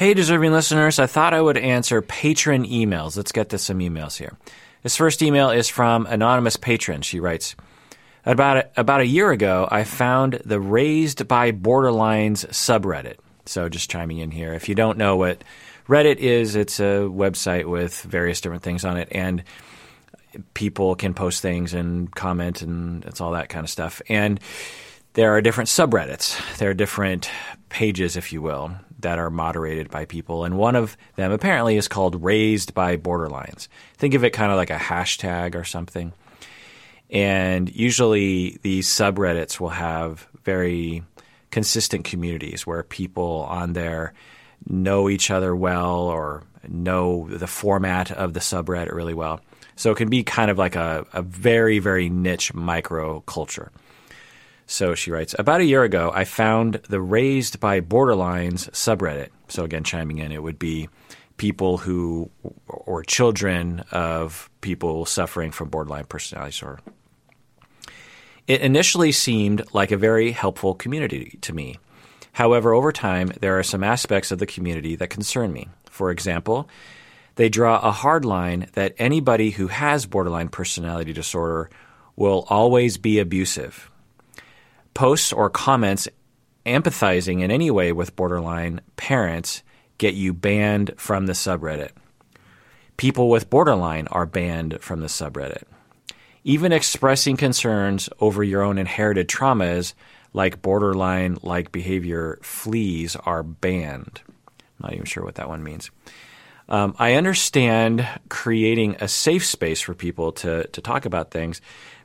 Hey, deserving listeners, I thought I would answer patron emails. Let's get to some emails here. This first email is from anonymous patron. She writes, about a, about a year ago, I found the Raised by Borderlines subreddit. So just chiming in here. If you don't know what Reddit is, it's a website with various different things on it, and people can post things and comment, and it's all that kind of stuff. And there are different subreddits. There are different pages, if you will, that are moderated by people. And one of them apparently is called Raised by Borderlines. Think of it kind of like a hashtag or something. And usually these subreddits will have very consistent communities where people on there know each other well or know the format of the subreddit really well. So it can be kind of like a, a very, very niche micro culture. So she writes About a year ago, I found the Raised by Borderlines subreddit. So again, chiming in, it would be people who, or children of people suffering from borderline personality disorder. It initially seemed like a very helpful community to me. However, over time, there are some aspects of the community that concern me. For example, they draw a hard line that anybody who has borderline personality disorder will always be abusive. Posts or comments empathizing in any way with borderline parents get you banned from the subreddit. People with borderline are banned from the subreddit. Even expressing concerns over your own inherited traumas, like borderline like behavior fleas, are banned. Not even sure what that one means. Um, I understand creating a safe space for people to, to talk about things,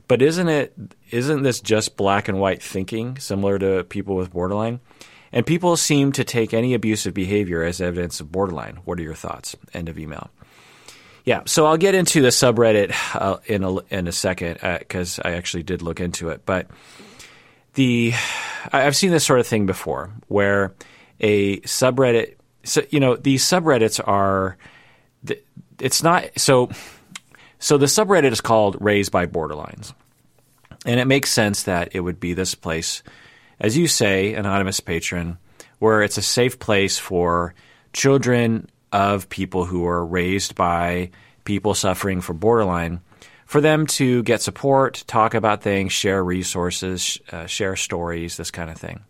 but isn't it isn't this just black and white thinking, similar to people with borderline? And people seem to take any abusive behavior as evidence of borderline. What are your thoughts? End of email. Yeah, so I'll get into the subreddit uh, in a in a second because uh, I actually did look into it. But the I've seen this sort of thing before, where a subreddit, so you know, these subreddits are, it's not so. So the subreddit is called "Raised by Borderlines," and it makes sense that it would be this place, as you say, anonymous patron, where it's a safe place for children of people who are raised by people suffering from borderline for them to get support, talk about things, share resources, uh, share stories, this kind of thing.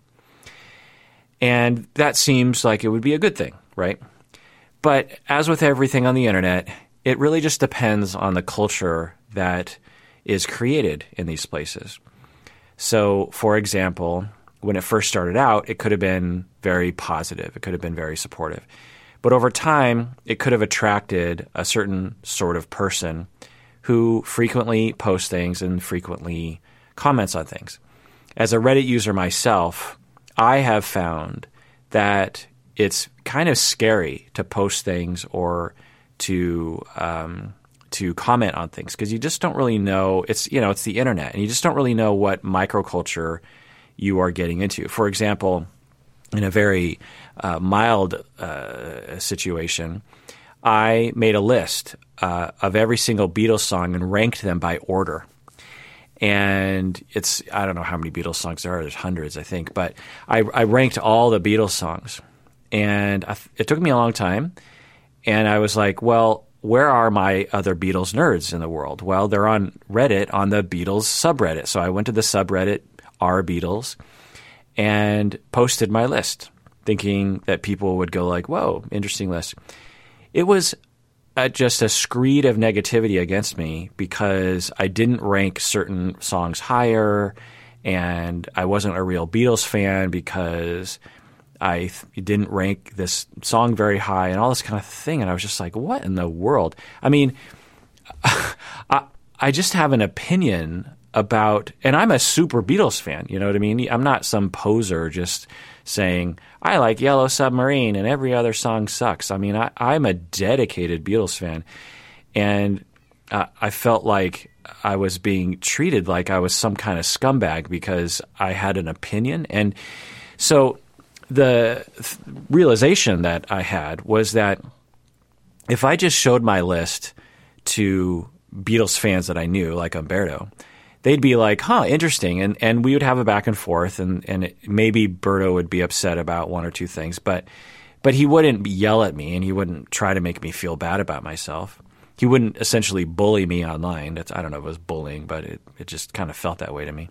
And that seems like it would be a good thing, right? But as with everything on the internet, it really just depends on the culture that is created in these places. So, for example, when it first started out, it could have been very positive, it could have been very supportive. But over time, it could have attracted a certain sort of person who frequently posts things and frequently comments on things. As a Reddit user myself, I have found that it's kind of scary to post things or to um, to comment on things because you just don't really know. It's you know it's the internet and you just don't really know what microculture you are getting into. For example, in a very uh, mild uh, situation, I made a list uh, of every single Beatles song and ranked them by order. And it's I don't know how many Beatles songs there are. There's hundreds, I think, but I, I ranked all the Beatles songs, and I, it took me a long time. And I was like, well, where are my other Beatles nerds in the world? Well, they're on Reddit on the Beatles subreddit. So I went to the subreddit R Beatles and posted my list, thinking that people would go like, "Whoa, interesting list." It was uh, just a screed of negativity against me because I didn't rank certain songs higher, and I wasn't a real Beatles fan because I th- didn't rank this song very high, and all this kind of thing. And I was just like, "What in the world?" I mean, I I just have an opinion about, and I'm a super Beatles fan. You know what I mean? I'm not some poser just saying I like Yellow Submarine and every other song sucks. I mean, I, I'm a dedicated Beatles fan, and uh, I felt like I was being treated like I was some kind of scumbag because I had an opinion, and so the th- realization that I had was that if I just showed my list to Beatles fans that I knew, like Umberto, they'd be like, "Huh, interesting," and and we would have a back and forth, and and it, maybe Berto would be upset about one or two things, but but he wouldn't yell at me and he wouldn't try to make me feel bad about myself. He wouldn't essentially bully me online. That's I don't know if it was bullying, but it, it just kind of felt that way to me.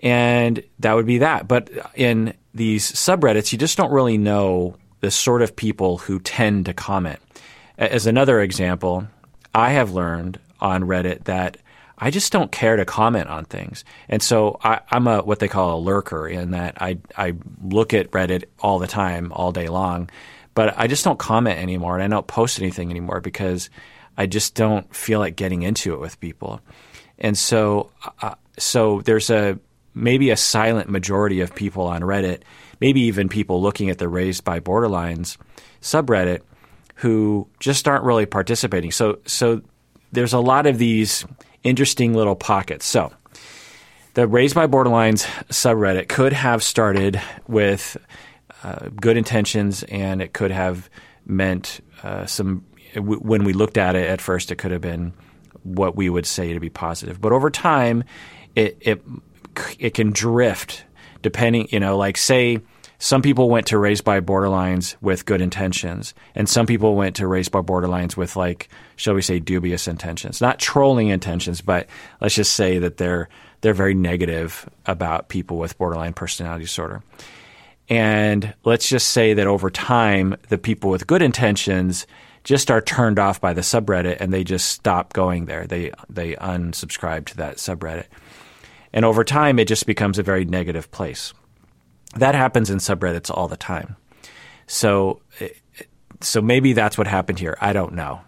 And that would be that. But in these subreddits, you just don't really know the sort of people who tend to comment. As another example, I have learned on Reddit that I just don't care to comment on things. And so I, am a what they call a lurker in that I I look at Reddit all the time, all day long, but I just don't comment anymore and I don't post anything anymore because I just don't feel like getting into it with people. And so uh, so there's a maybe a silent majority of people on Reddit, maybe even people looking at the Raised by Borderlines subreddit who just aren't really participating. So so there's a lot of these interesting little pockets. So, the Raised by Borderlines subreddit could have started with uh, good intentions, and it could have meant uh, some. When we looked at it at first, it could have been what we would say to be positive. But over time, it it it can drift depending. You know, like say some people went to Raised by Borderlines with good intentions, and some people went to Raised by Borderlines with like, shall we say, dubious intentions. Not trolling intentions, but let's just say that they're they're very negative about people with borderline personality disorder. And let's just say that over time, the people with good intentions just are turned off by the subreddit and they just stop going there. They they unsubscribe to that subreddit. And over time, it just becomes a very negative place that happens in subreddits all the time. So, eh, so maybe that's what happened here. I don't know.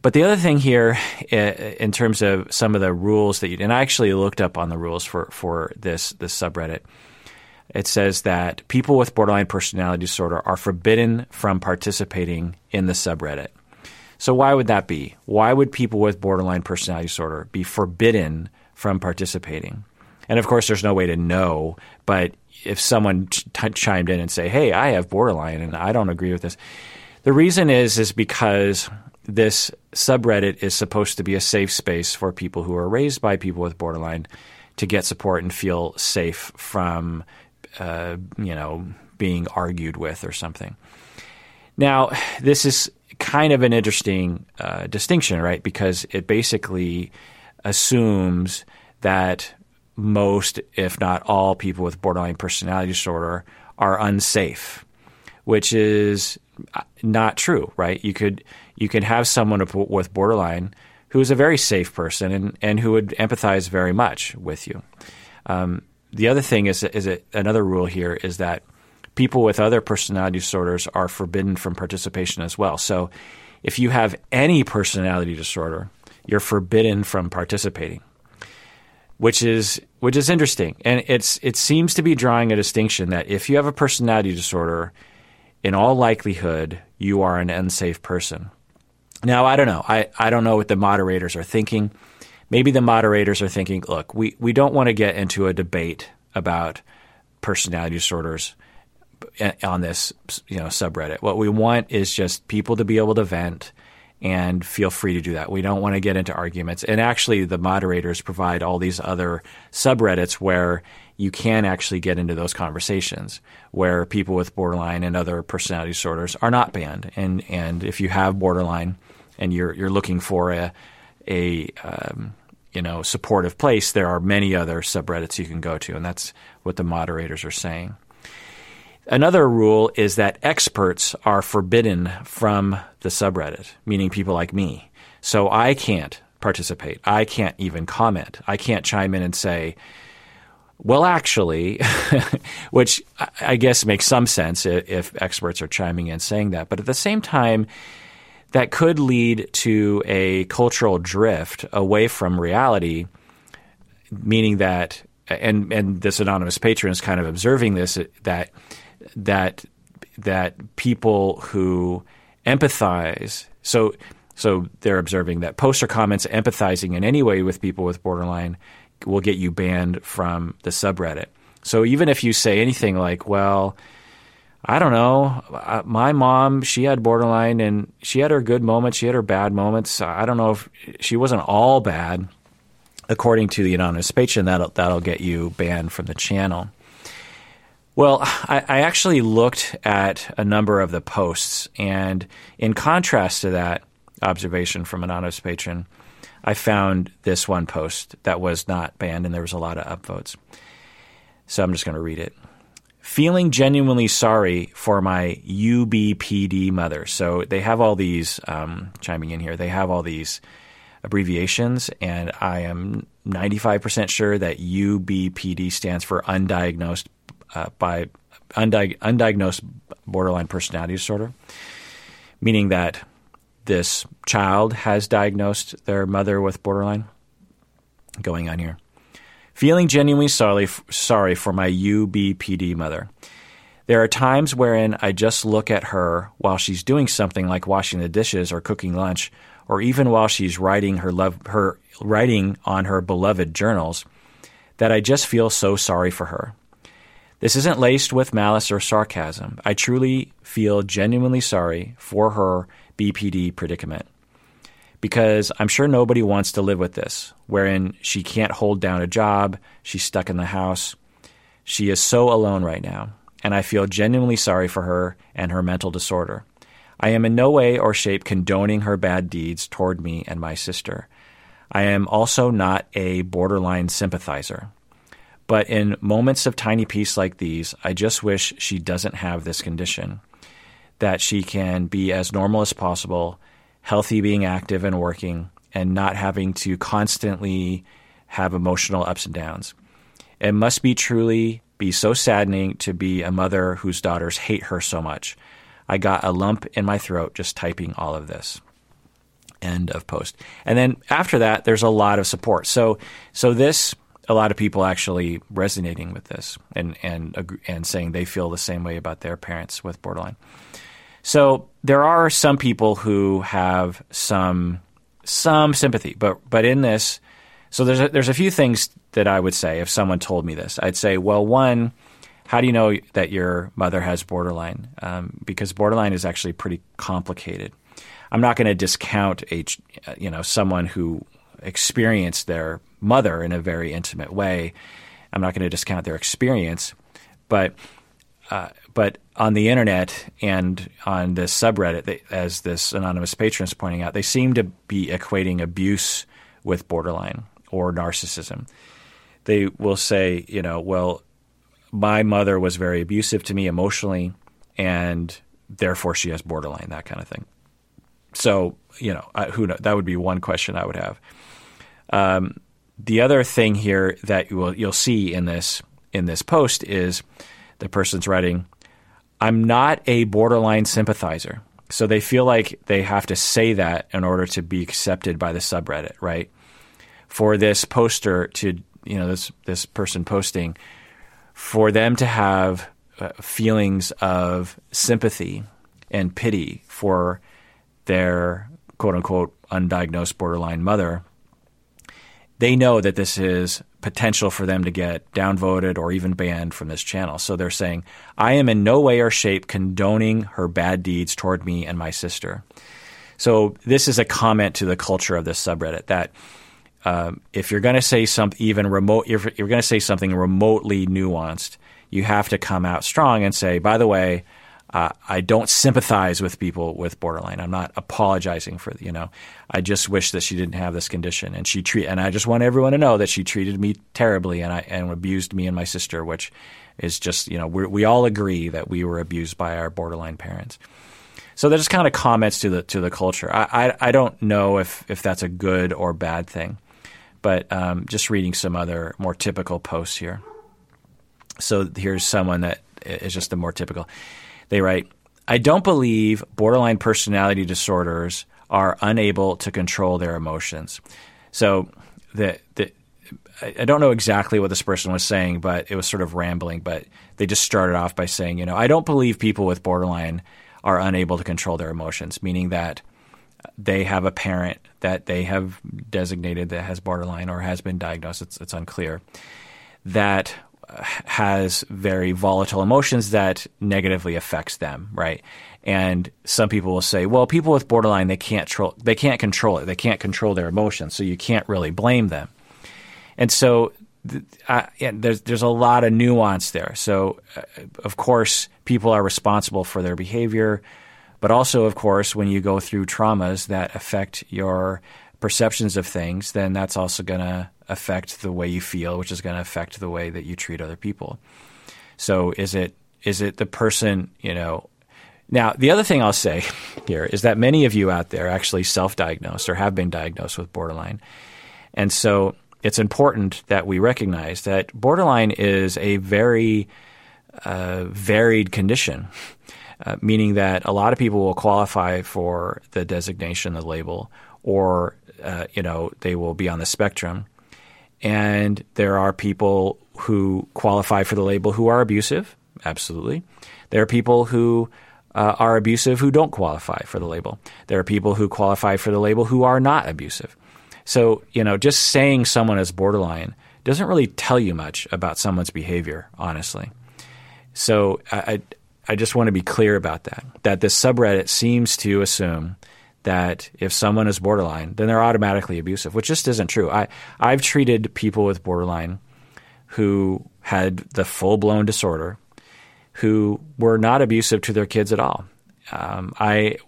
But the other thing here, eh, in terms of some of the rules that you, and I actually looked up on the rules for, for this, this subreddit, it says that people with borderline personality disorder are forbidden from participating in the subreddit. So why would that be? Why would people with borderline personality disorder be forbidden from participating? And of course, there's no way to know, but if someone ch- chimed in and say, "Hey, I have borderline and I don't agree with this," the reason is is because this subreddit is supposed to be a safe space for people who are raised by people with borderline to get support and feel safe from, uh, you know, being argued with or something. Now, this is kind of an interesting uh, distinction, right? Because it basically assumes that most, if not all, people with borderline personality disorder are unsafe, which is uh, not true, right? You could you could have someone with borderline who is a very safe person and, and who would empathize very much with you. Um, the other thing is is it, another rule here is that people with other personality disorders are forbidden from participation as well. So if you have any personality disorder, you're forbidden from participating which is which is interesting, and it's it seems to be drawing a distinction that if you have a personality disorder, in all likelihood you are an unsafe person. Now I don't know. I, I don't know what the moderators are thinking. Maybe the moderators are thinking, look, we, we don't want to get into a debate about personality disorders eh, on this you know subreddit. What we want is just people to be able to vent and feel free to do that. We don't want to get into arguments. And actually, the moderators provide all these other subreddits where you can actually get into those conversations where people with borderline and other personality disorders are not banned. And and if you have borderline and you're you're looking for a a um, you know supportive place, there are many other subreddits you can go to, and that's what the moderators are saying. Another rule is that experts are forbidden from the subreddit, meaning people like me. So I can't participate. I can't even comment. I can't chime in and say, well, actually, which I guess makes some sense if experts are chiming in saying that. But at the same time, that could lead to a cultural drift away from reality, meaning that, and, and this anonymous patron is kind of observing this, that that that people who empathize so so they're observing that posts or comments empathizing in any way with people with borderline will get you banned from the subreddit. So even if you say anything like, well, I don't know, uh, my mom, she had borderline and she had her good moments, she had her bad moments. I don't know if she wasn't all bad according to the anonymous patron that'll that'll get you banned from the channel. Well, I, I, actually looked at a number of the posts, and in contrast to that observation from an anonymous patron, I found this one post that was not banned, and there was a lot of upvotes. So I'm just going to read it. Feeling genuinely sorry for my UBPD mother. So they have all these, um, chiming in here, they have all these abbreviations, and I am 95% sure that UBPD stands for undiagnosed uh, by undiag- undiagnosed borderline personality disorder, meaning that this child has diagnosed their mother with borderline. Going on here. Feeling genuinely sorry, sorry for my UBPD mother. There are times wherein I just look at her while she's doing something like washing the dishes or cooking lunch, or even while she's writing her love her writing on her beloved journals, that I just feel so sorry for her. This isn't laced with malice or sarcasm. I truly feel genuinely sorry for her BPD predicament. Because I'm sure nobody wants to live with this, wherein she can't hold down a job, she's stuck in the house. She is so alone right now, and I feel genuinely sorry for her and her mental disorder. I am in no way or shape condoning her bad deeds toward me and my sister. I am also not a borderline sympathizer. But in moments of tiny peace like these, I just wish she doesn't have this condition. That she can be as normal as possible, healthy, being active and working, and not having to constantly have emotional ups and downs. It must be truly be so saddening to be a mother whose daughters hate her so much. I got a lump in my throat just typing all of this. End of post. And then after that, there's a lot of support. So, so this a lot of people actually resonating with this and and and saying they feel the same way about their parents with borderline. So there are some people who have some some sympathy, but but in this, so there's a, there's a few things that I would say if someone told me this. I'd say, well, one, how do you know that your mother has borderline? Um, because borderline is actually pretty complicated. I'm not going to discount a you know someone who experienced their mother in a very intimate way. I'm not going to discount their experience, but uh, but on the internet and on this subreddit, they, as this anonymous patron is pointing out, they seem to be equating abuse with borderline or narcissism. They will say, you know, well, my mother was very abusive to me emotionally, and therefore she has borderline, that kind of thing. So, you know, I, who? That would be one question I would have. Um, the other thing here that you will you'll see in this in this post is the person's writing, "I'm not a borderline sympathizer." So they feel like they have to say that in order to be accepted by the subreddit, right? For this poster to you know this this person posting, for them to have uh, feelings of sympathy and pity for their quote unquote undiagnosed borderline mother they know that this is potential for them to get downvoted or even banned from this channel. So they're saying, I am in no way or shape condoning her bad deeds toward me and my sister. So this is a comment to the culture of this subreddit that um, if you're going to say something even remote, if you're going to say something remotely nuanced, you have to come out strong and say, by the way, I don't sympathize with people with borderline. I'm not apologizing for you know. I just wish that she didn't have this condition, and she treat. And I just want everyone to know that she treated me terribly, and I and abused me and my sister, which is just you know we all agree that we were abused by our borderline parents. So they're just kind of comments to the to the culture. I I, I don't know if if that's a good or bad thing, but um, just reading some other more typical posts here. So here's someone that is just a more typical. They write, I don't believe borderline personality disorders are unable to control their emotions. So the, the I don't know exactly what this person was saying, but it was sort of rambling. But they just started off by saying, you know, I don't believe people with borderline are unable to control their emotions, meaning that they have a parent that they have designated that has borderline or has been diagnosed. It's, it's unclear. That has very volatile emotions that negatively affects them, right? And some people will say, well, people with borderline they can't control they can't control it. They can't control their emotions, so you can't really blame them. And so there's there's a lot of nuance there. So, uh, of course, people are responsible for their behavior, but also, of course, when you go through traumas that affect your perceptions of things, then that's also going to affect the way you feel, which is going to affect the way that you treat other people. So, is it is it the person you know? Now, the other thing I'll say here is that many of you out there actually self-diagnosed or have been diagnosed with borderline, and so it's important that we recognize that borderline is a very uh, varied condition, uh, meaning that a lot of people will qualify for the designation, the label, or uh, you know they will be on the spectrum, and there are people who qualify for the label who are abusive. Absolutely, there are people who uh, are abusive who don't qualify for the label. There are people who qualify for the label who are not abusive. So, you know, just saying someone is borderline doesn't really tell you much about someone's behavior, honestly. So, I, I just want to be clear about that. That this subreddit seems to assume that if someone is borderline, then they're automatically abusive, which just isn't true. I, I've treated people with borderline who had the full blown disorder who were not abusive to their kids at all. Um, I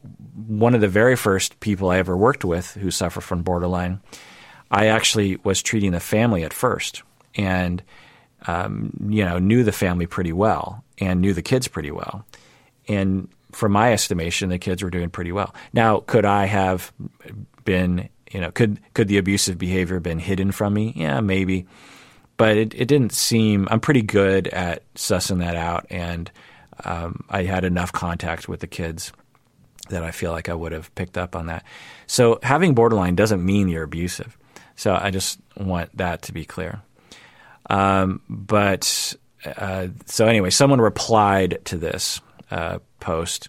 one of the very first people I ever worked with who suffer from borderline, I actually was treating the family at first, and um, you know knew the family pretty well and knew the kids pretty well, and from my estimation, the kids were doing pretty well. Now, could I have been you know could could the abusive behavior been hidden from me? Yeah, maybe, but it, it didn't seem. I'm pretty good at sussing that out and um, I had enough contact with the kids that I feel like I would have picked up on that. So having borderline doesn't mean you're abusive. So I just want that to be clear. Um, but uh, so anyway, someone replied to this uh, post.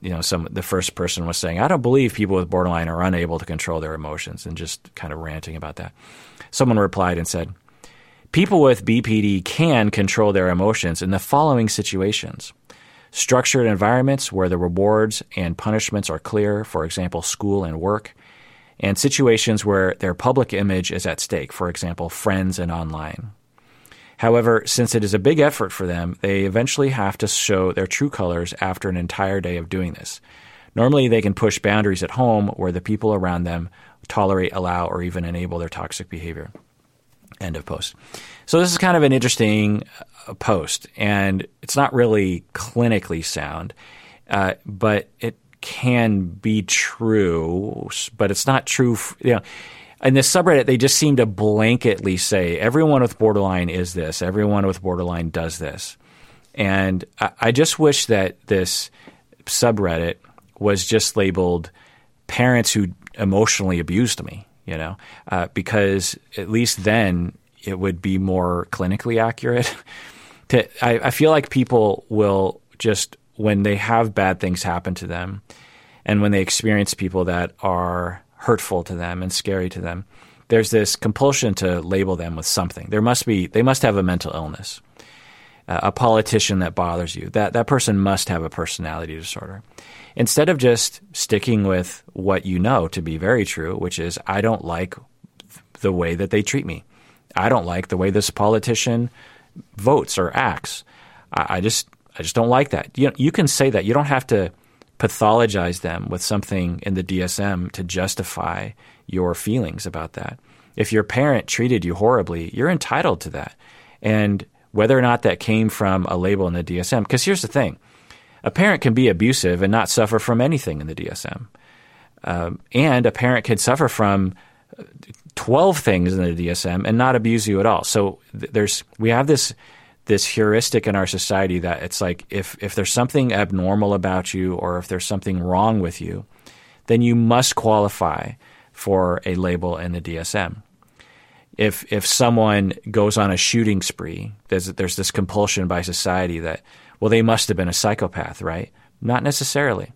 You know, some the first person was saying, "I don't believe people with borderline are unable to control their emotions," and just kind of ranting about that. Someone replied and said, People with BPD can control their emotions in the following situations structured environments where the rewards and punishments are clear, for example, school and work, and situations where their public image is at stake, for example, friends and online. However, since it is a big effort for them, they eventually have to show their true colors after an entire day of doing this. Normally, they can push boundaries at home where the people around them tolerate, allow, or even enable their toxic behavior. End of post. So this is kind of an interesting uh, post, and it's not really clinically sound, uh, but it can be true, but it's not true. F- you know, in this subreddit, they just seem to blanketly say everyone with borderline is this, everyone with borderline does this, and I, I just wish that this subreddit was just labeled parents who emotionally abused me you know, uh, because at least then it would be more clinically accurate. to, I, I feel like people will just when they have bad things happen to them, and when they experience people that are hurtful to them and scary to them, there's this compulsion to label them with something. There must be they must have a mental illness. Uh, a politician that bothers you, that that person must have a personality disorder instead of just sticking with what you know to be very true, which is I don't like the way that they treat me. I don't like the way this politician votes or acts. I, I just I just don't like that. You you can say that. You don't have to pathologize them with something in the DSM to justify your feelings about that. If your parent treated you horribly, you're entitled to that. And whether or not that came from a label in the DSM, because here's the thing a parent can be abusive and not suffer from anything in the DSM. Um, and a parent can suffer from 12 things in the DSM and not abuse you at all. So there's we have this this heuristic in our society that it's like if if there's something abnormal about you or if there's something wrong with you, then you must qualify for a label in the DSM. If if someone goes on a shooting spree, there's there's this compulsion by society that well, they must have been a psychopath, right? Not necessarily.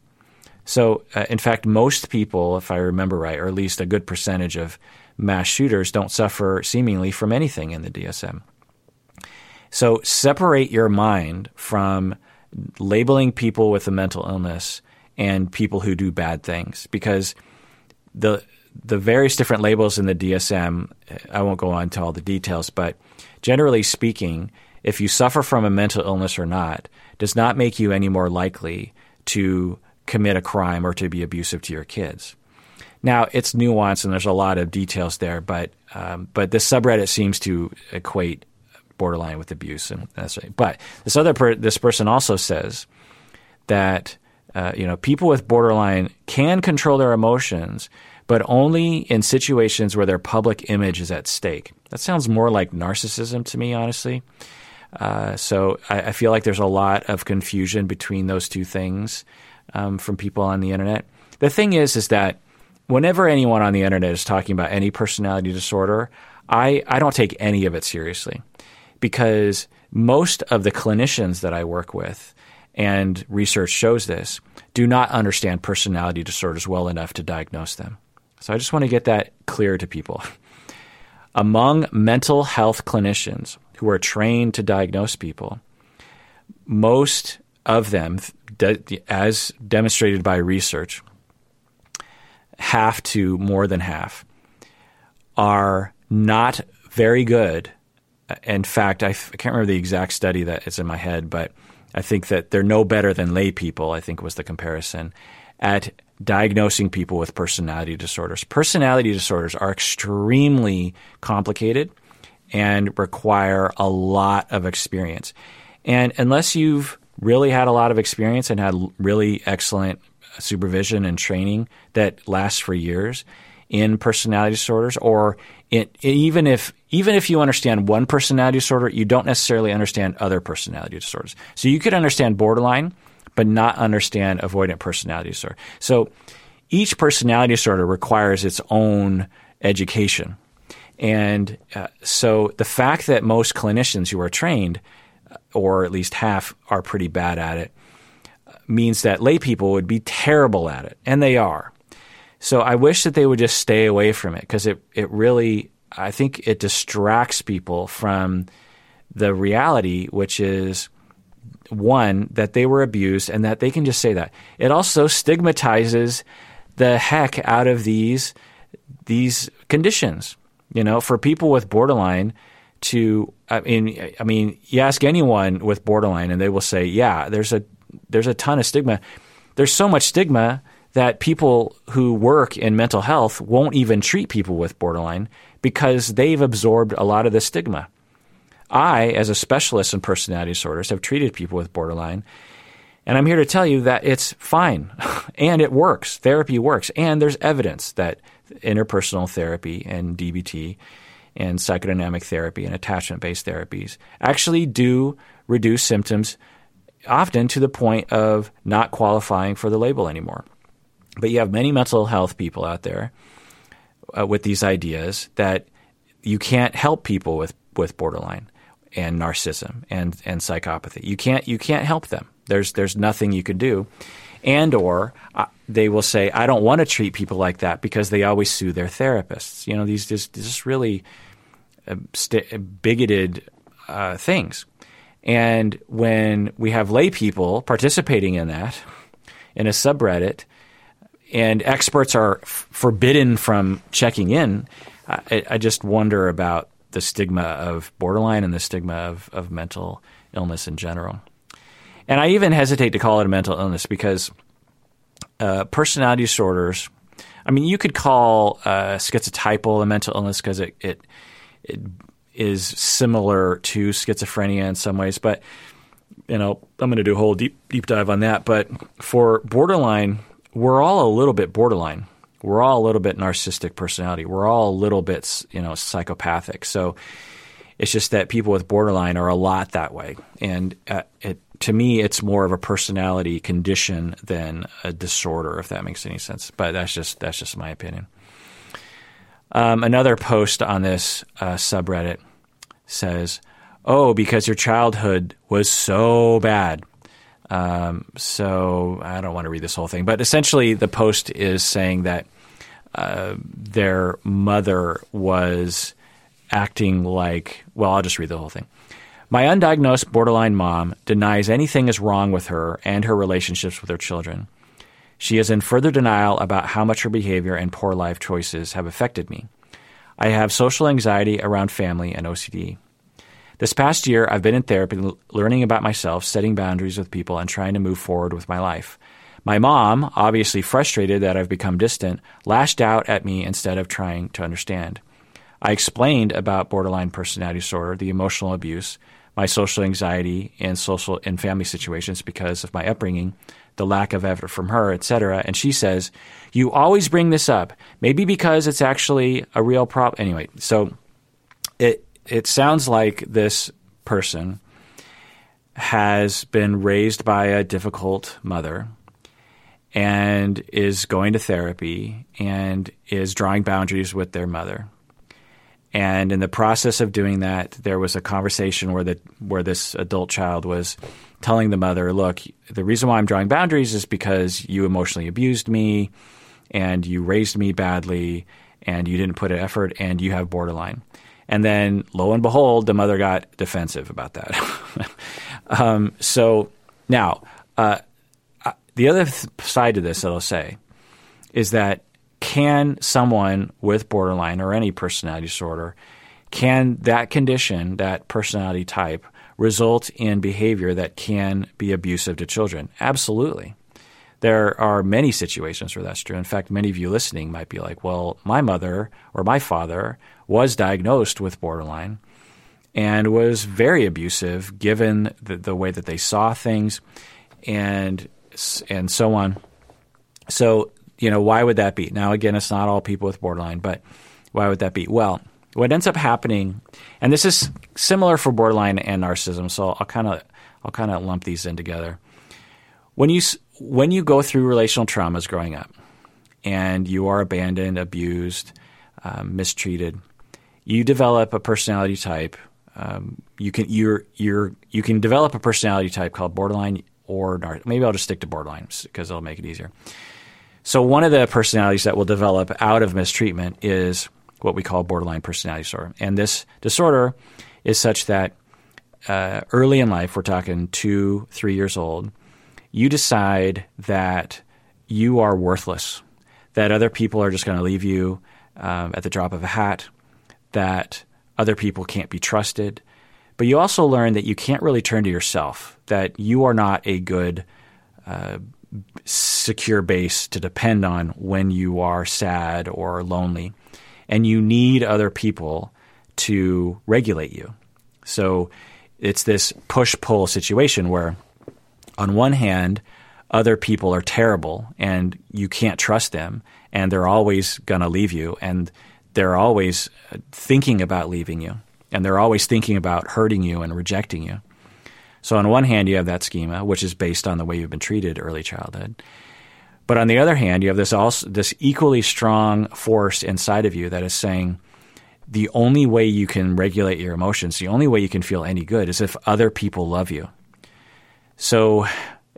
So, uh, in fact, most people, if I remember right, or at least a good percentage of mass shooters, don't suffer seemingly from anything in the DSM. So, separate your mind from labeling people with a mental illness and people who do bad things because the the various different labels in the DSM, I won't go on to all the details, but generally speaking, if you suffer from a mental illness or not, does not make you any more likely to commit a crime or to be abusive to your kids. Now it's nuanced and there's a lot of details there, but um, but this subreddit seems to equate borderline with abuse, and that's right. But this other per- this person also says that uh, you know people with borderline can control their emotions, but only in situations where their public image is at stake. That sounds more like narcissism to me, honestly. Uh, so I, I, feel like there's a lot of confusion between those two things um, from people on the internet. The thing is, is that whenever anyone on the internet is talking about any personality disorder, I, I don't take any of it seriously because most of the clinicians that I work with, and research shows this, do not understand personality disorders well enough to diagnose them. So I just want to get that clear to people. Among mental health clinicians who are trained to diagnose people, most of them, as demonstrated by research, half to more than half, are not very good. In fact, I f- I can't remember the exact study that is in my head, but I think that they're no better than lay people, I think was the comparison, at diagnosing people with personality disorders. Personality disorders are extremely complicated and require a lot of experience. And unless you've really had a lot of experience and had really excellent supervision and training that lasts for years in personality disorders, or it, even if even if you understand one personality disorder, you don't necessarily understand other personality disorders. So you could understand borderline, but not understand avoidant personality disorder. So each personality disorder requires its own education. And uh, so the fact that most clinicians who are trained, uh, or at least half, are pretty bad at it, means that lay people would be terrible at it, and they are. So I wish that they would just stay away from it because it, it really, I think it distracts people from the reality, which is one, that they were abused and that they can just say that. It also stigmatizes the heck out of these these conditions. You know, for people with borderline to I mean I mean, you ask anyone with borderline and they will say, "Yeah, there's a there's a ton of stigma. There's so much stigma that people who work in mental health won't even treat people with borderline because they've absorbed a lot of the stigma. I, as a specialist in personality disorders, have treated people with borderline, and I'm here to tell you that it's fine and it works. Therapy works, and there's evidence that interpersonal therapy and DBT and psychodynamic therapy and attachment based therapies actually do reduce symptoms often to the point of not qualifying for the label anymore. But you have many mental health people out there uh, with these ideas that you can't help people with, with borderline and narcissism and, and psychopathy. You can't you can't help them. There's there's nothing you can do, and or uh, they will say I don't want to treat people like that because they always sue their therapists. You know these just just really uh, st- bigoted uh, things. And when we have lay people participating in that in a subreddit, and experts are f- forbidden from checking in, I, I, just wonder about the stigma of borderline and the stigma of, of mental illness in general. And I even hesitate to call it a mental illness because uh, personality disorders. I mean, you could call uh, schizotypal a mental illness because it, it, it is similar to schizophrenia in some ways, but you know, I'm going to do a whole deep deep dive on that. But for borderline, we're all a little bit borderline. We're all a little bit narcissistic personality. We're all a little bit, you know, psychopathic. So it's just that people with borderline are a lot that way, and uh, it, to me, it's more of a personality condition than a disorder, if that makes any sense. But that's just that's just my opinion. Um, another post on this uh, subreddit says, "Oh, because your childhood was so bad." Um, so I don't want to read this whole thing, but essentially, the post is saying that uh, their mother was acting like. Well, I'll just read the whole thing. My undiagnosed borderline mom denies anything is wrong with her and her relationships with her children. She is in further denial about how much her behavior and poor life choices have affected me. I have social anxiety around family and OCD. This past year, I've been in therapy learning about myself, setting boundaries with people, and trying to move forward with my life. My mom, obviously frustrated that I've become distant, lashed out at me instead of trying to understand. I explained about borderline personality disorder, the emotional abuse, my social anxiety in social and family situations because of my upbringing, the lack of effort from her, etc. And she says, "You always bring this up, maybe because it's actually a real problem." Anyway, so it sounds like this person has been raised by a difficult mother and is going to therapy and is drawing boundaries with their mother. And in the process of doing that, there was a conversation where the where this adult child was telling the mother, "Look, the reason why I'm drawing boundaries is because you emotionally abused me, and you raised me badly, and you didn't put an effort, and you have borderline." And then, lo and behold, the mother got defensive about that. um, so now, uh, uh, the other th- side to this that I'll say is that can someone with borderline or any personality disorder, can that condition, that personality type, result in behavior that can be abusive to children? Absolutely. There are many situations where that's true. In fact, many of you listening might be like, well, my mother or my father was diagnosed with borderline and was very abusive given the, the way that they saw things and and so on. So, you know, why would that be? Now, again, it's not all people with borderline, but why would that be? Well, what ends up happening, and this is similar for borderline and narcissism, so I'll kind of I'll kind of lump these in together. When you when you go through relational traumas growing up, and you are abandoned, abused, um, mistreated, you develop a personality type. Um, you can you're you're you can develop a personality type called borderline or maybe I'll just stick to borderline because it'll make it easier. So one of the personalities that will develop out of mistreatment is what we call borderline personality disorder, and this disorder is such that uh, early in life, we're talking two, three years old, you decide that you are worthless, that other people are just going to leave you um, at the drop of a hat, that other people can't be trusted. But you also learn that you can't really turn to yourself, that you are not a good, uh, secure base to depend on when you are sad or lonely. And you need other people to regulate you. So it's this push pull situation where on one hand, other people are terrible and you can't trust them and they're always going to leave you and they're always uh, thinking about leaving you and they're always thinking about hurting you and rejecting you. So on one hand, you have that schema, which is based on the way you've been treated early childhood. But on the other hand, you have this also this equally strong force inside of you that is saying the only way you can regulate your emotions, the only way you can feel any good is if other people love you. So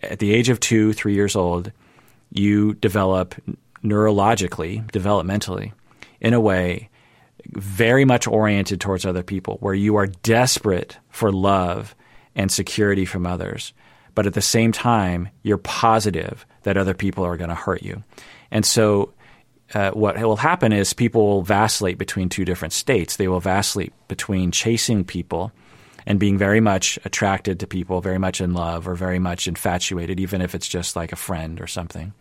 at the age of two, three years old, you develop neurologically, developmentally, in a way very much oriented towards other people, where you are desperate for love and security from others. But at the same time, you're positive that other people are going to hurt you. And so, uh, what will happen is people will vacillate between two different states. They will vacillate between chasing people and being very much attracted to people, very much in love, or very much infatuated, even if it's just like a friend or something.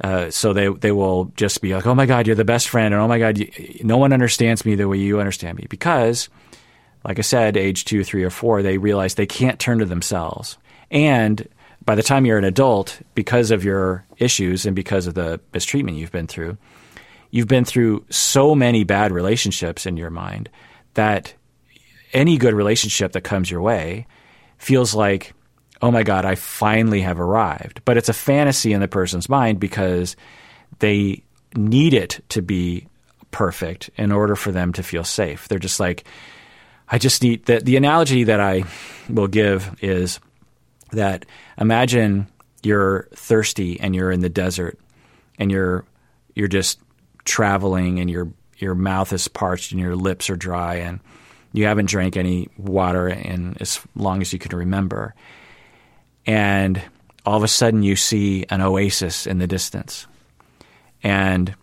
Uh, so they they will just be like, "Oh my God, you're the best friend," and "Oh my God, you, no one understands me the way you understand me," because, like I said, age two, three, or four, they realize they can't turn to themselves, and by the time you're an adult, because of your issues and because of the mistreatment you've been through, you've been through so many bad relationships in your mind that any good relationship that comes your way feels like, oh my God, I finally have arrived. But it's a fantasy in the person's mind because they need it to be perfect in order for them to feel safe. They're just like, I just need the, the analogy that I will give is that imagine you're thirsty and you're in the desert and you're you're just traveling and your your mouth is parched and your lips are dry and you haven't drank any water in as long as you can remember. And all of a sudden you see an oasis in the distance. And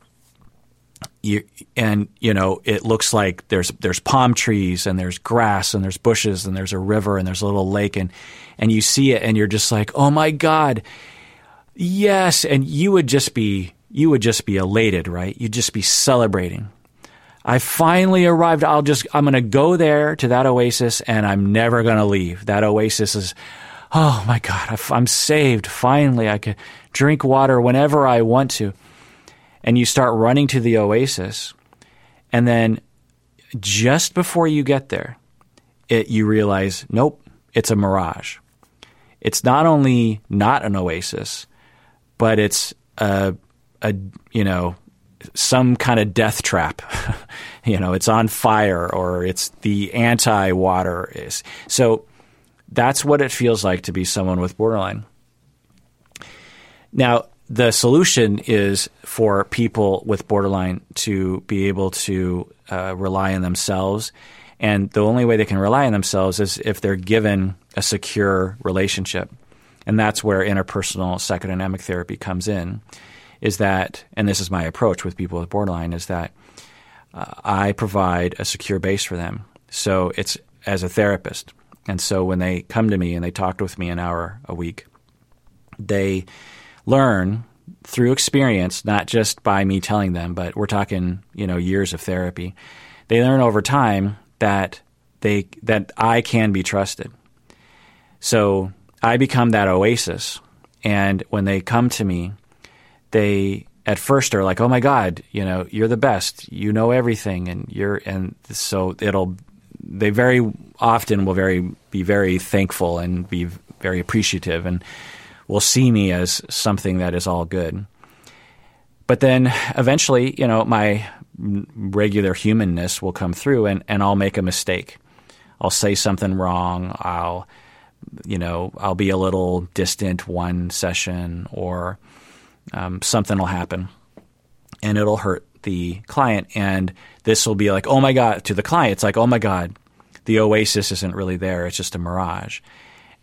you and you know it looks like there's there's palm trees and there's grass and there's bushes and there's a river and there's a little lake. And and you see it and you're just like oh my god. Yes. And you would just be you would just be elated right? You'd just be celebrating. I finally arrived. I'll just I'm going to go there to that oasis and I'm never going to leave. That oasis is oh my god I'm saved finally I can drink water whenever I want to and you start running to the oasis, and then just before you get there, it, you realize, nope, it's a mirage. It's not only not an oasis, but it's a, a you know some kind of death trap. you know, it's on fire or it's the anti-water is. So that's what it feels like to be someone with borderline. Now, the solution is for people with borderline to be able to uh, rely on themselves. And the only way they can rely on themselves is if they're given a secure relationship. And that's where interpersonal psychodynamic therapy comes in. Is that, and this is my approach with people with borderline, is that uh, I provide a secure base for them. So it's as a therapist. And so when they come to me and they talk with me an hour a week, they learn through experience, not just by me telling them, but we're talking, you know, years of therapy. They learn over time that they that I can be trusted. So I become that oasis, and when they come to me, they at first are like, "Oh my God, you know, you're the best. You know everything, and you're." And so it'll. They very often will very be very thankful and be very appreciative, and will see me as something that is all good. But then eventually, you know, my regular humanness will come through and, and I'll make a mistake. I'll say something wrong. I'll, you know, I'll be a little distant one session or um, something will happen and it'll hurt the client. And this will be like, oh my God, to the client, it's like, oh my God, the oasis isn't really there. It's just a mirage.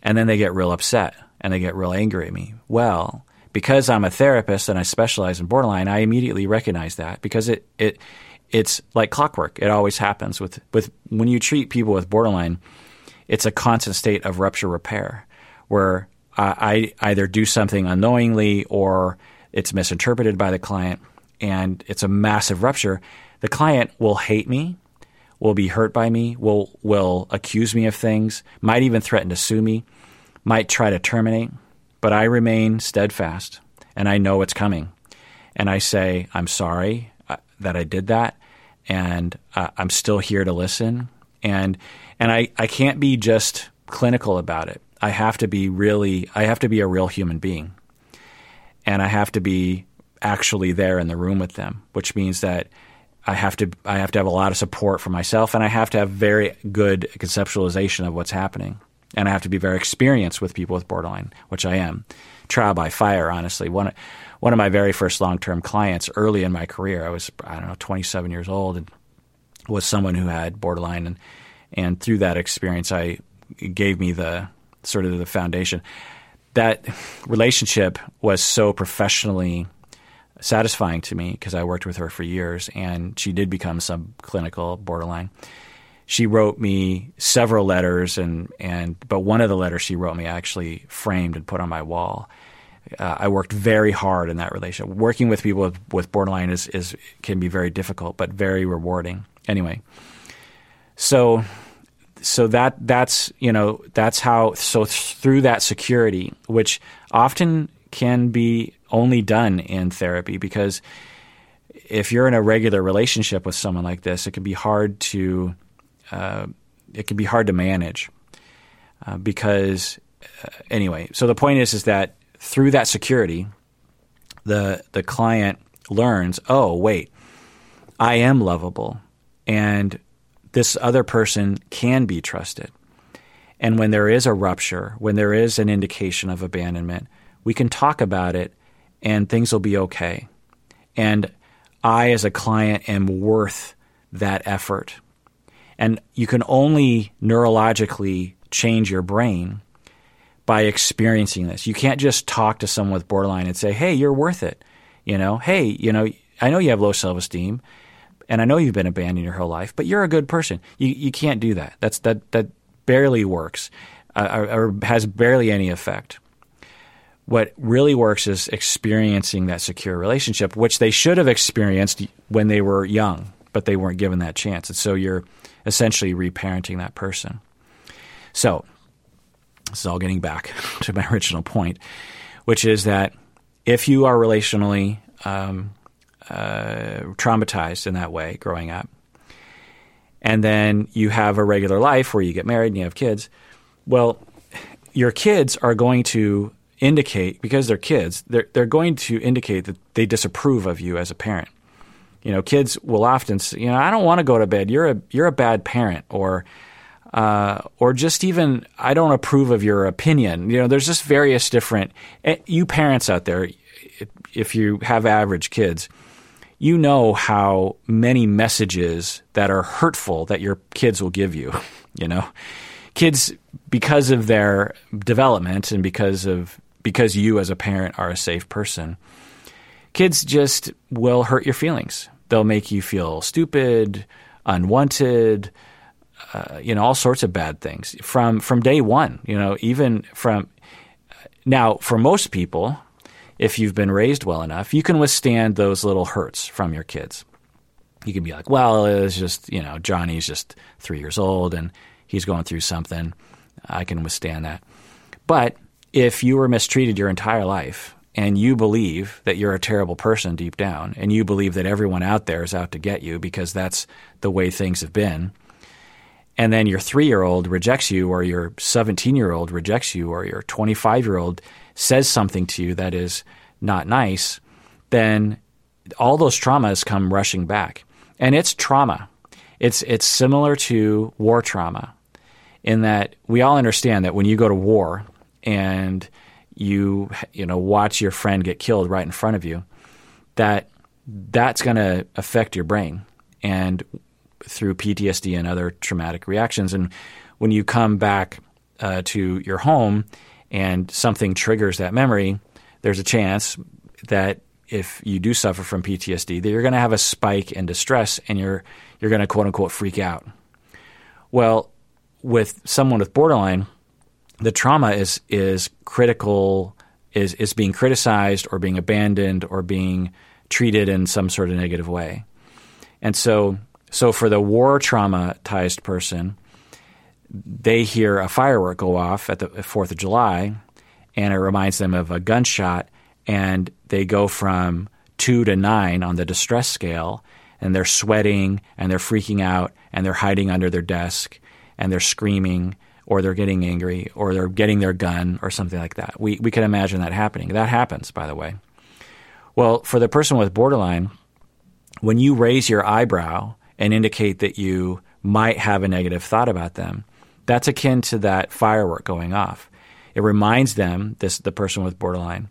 And then they get real upset and they get real angry at me. Well, because I'm a therapist and I specialize in borderline, I immediately recognize that because it it it's like clockwork. It always happens with with when you treat people with borderline, it's a constant state of rupture repair where I, I either do something unknowingly or it's misinterpreted by the client and it's a massive rupture. The client will hate me, will be hurt by me, will will accuse me of things, might even threaten to sue me might try to terminate, but I remain steadfast and I know it's coming. And I say, I'm sorry uh, that I did that, and uh, I'm still here to listen. And and I, I can't be just clinical about it. I have to be really I have to be a real human being. And I have to be actually there in the room with them, which means that I have to I have to have a lot of support for myself and I have to have very good conceptualization of what's happening and I have to be very experienced with people with borderline, which I am. Trial by fire, honestly. One one of my very first long term clients early in my career, I was I don't know 27 years old, and was someone who had borderline, and and through that experience, I gave me the sort of the foundation. That relationship was so professionally satisfying to me because I worked with her for years, and she did become subclinical borderline she wrote me several letters, and, and but one of the letters she wrote me I actually framed and put on my wall. Uh, I worked very hard in that relationship. Working with people with, with borderline is, is can be very difficult, but very rewarding. Anyway, so so that that's you know that's how so through that security, which often can be only done in therapy because if you're in a regular relationship with someone like this, it can be hard to uh, it can be hard to manage uh, because uh, anyway. So the point is is that through that security, the the client learns, oh wait, I am lovable, and this other person can be trusted. And when there is a rupture, when there is an indication of abandonment, we can talk about it and things will be okay. And I, as a client, am worth that effort and you can only neurologically change your brain by experiencing this. You can't just talk to someone with borderline and say, "Hey, you're worth it." You know, "Hey, you know, I know you have low self-esteem and I know you've been abandoned your whole life, but you're a good person." You you can't do that. That's that that barely works uh, or, or has barely any effect. What really works is experiencing that secure relationship, which they should have experienced when they were young, but they weren't given that chance. And so you're essentially reparenting that person. So, this is all getting back to my original point, which is that if you are relationally um, uh, traumatized in that way growing up, and then you have a regular life where you get married and you have kids, well, your kids are going to indicate because they're kids, they're they're going to indicate that they disapprove of you as a parent. You know, kids will often say, you know, I don't want to go to bed. You're a you're a bad parent, or uh, or just even I don't approve of your opinion. You know, there's just various different. Eh, you parents out there, if you have average kids, you know how many messages that are hurtful that your kids will give you. You know, kids because of their development and because of because you as a parent are a safe person, kids just will hurt your feelings. They'll make you feel stupid, unwanted, uh, you know, all sorts of bad things from from day one. You know, even from now for most people, if you've been raised well enough, you can withstand those little hurts from your kids. You can be like, well, it's just you know, Johnny's just three years old and he's going through something. I can withstand that, but if you were mistreated your entire life and you believe that you're a terrible person deep down and you believe that everyone out there is out to get you because that's the way things have been, and then your three year old rejects you or your 17 year old rejects you or your 25 year old says something to you that is not nice, then all those traumas come rushing back. And it's trauma. It's, it's similar to war trauma in that we all understand that when you go to war, and you you know watch your friend get killed right in front of you, that that's going to affect your brain and through PTSD and other traumatic reactions. And when you come back uh, to your home and something triggers that memory, there's a chance that if you do suffer from PTSD, that you're going to have a spike in distress and you're you're going to quote unquote freak out. Well, with someone with borderline, the trauma is is critical is is being criticized or being abandoned or being treated in some sort of negative way. And so so for the war traumatized person, they hear a firework go off at the 4th of July and it reminds them of a gunshot and they go from 2 to 9 on the distress scale and they're sweating and they're freaking out and they're hiding under their desk and they're screaming or they're getting angry or they're getting their gun or something like that. We, we can imagine that happening. That happens, by the way. Well, for the person with borderline, when you raise your eyebrow and indicate that you might have a negative thought about them, that's akin to that firework going off. It reminds them, this the person with borderline,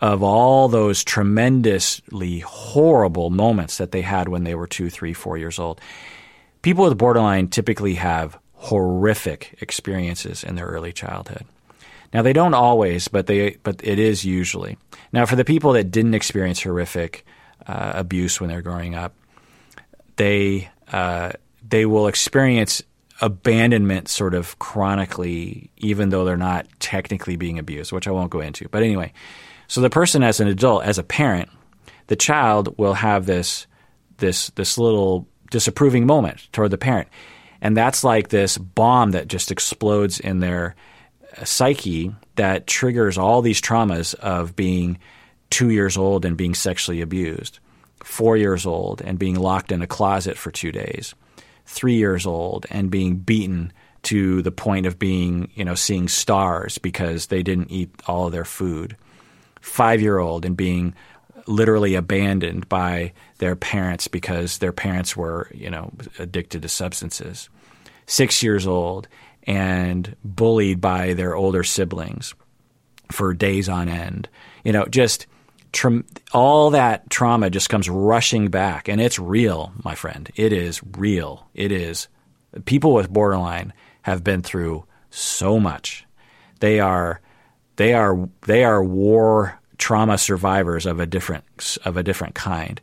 of all those tremendously horrible moments that they had when they were two, three, four years old. People with borderline typically have horrific experiences in their early childhood. Now they don't always, but they but it is usually. Now for the people that didn't experience horrific uh, abuse when they're growing up, they uh, they will experience abandonment sort of chronically, even though they're not technically being abused, which I won't go into. But anyway, so the person as an adult, as a parent, the child will have this this this little disapproving moment toward the parent. And that's like this bomb that just explodes in their uh, psyche that triggers all these traumas of being two years old and being sexually abused, four years old and being locked in a closet for two days, three years old and being beaten to the point of being, you know, seeing stars because they didn't eat all of their food, five year old and being literally abandoned by their parents because their parents were, you know, addicted to substances. Six years old and bullied by their older siblings for days on end. You know, just tra- all that trauma just comes rushing back, and it's real, my friend. It is real. It is. People with borderline have been through so much They are they are they are war trauma survivors of a different of a different kind.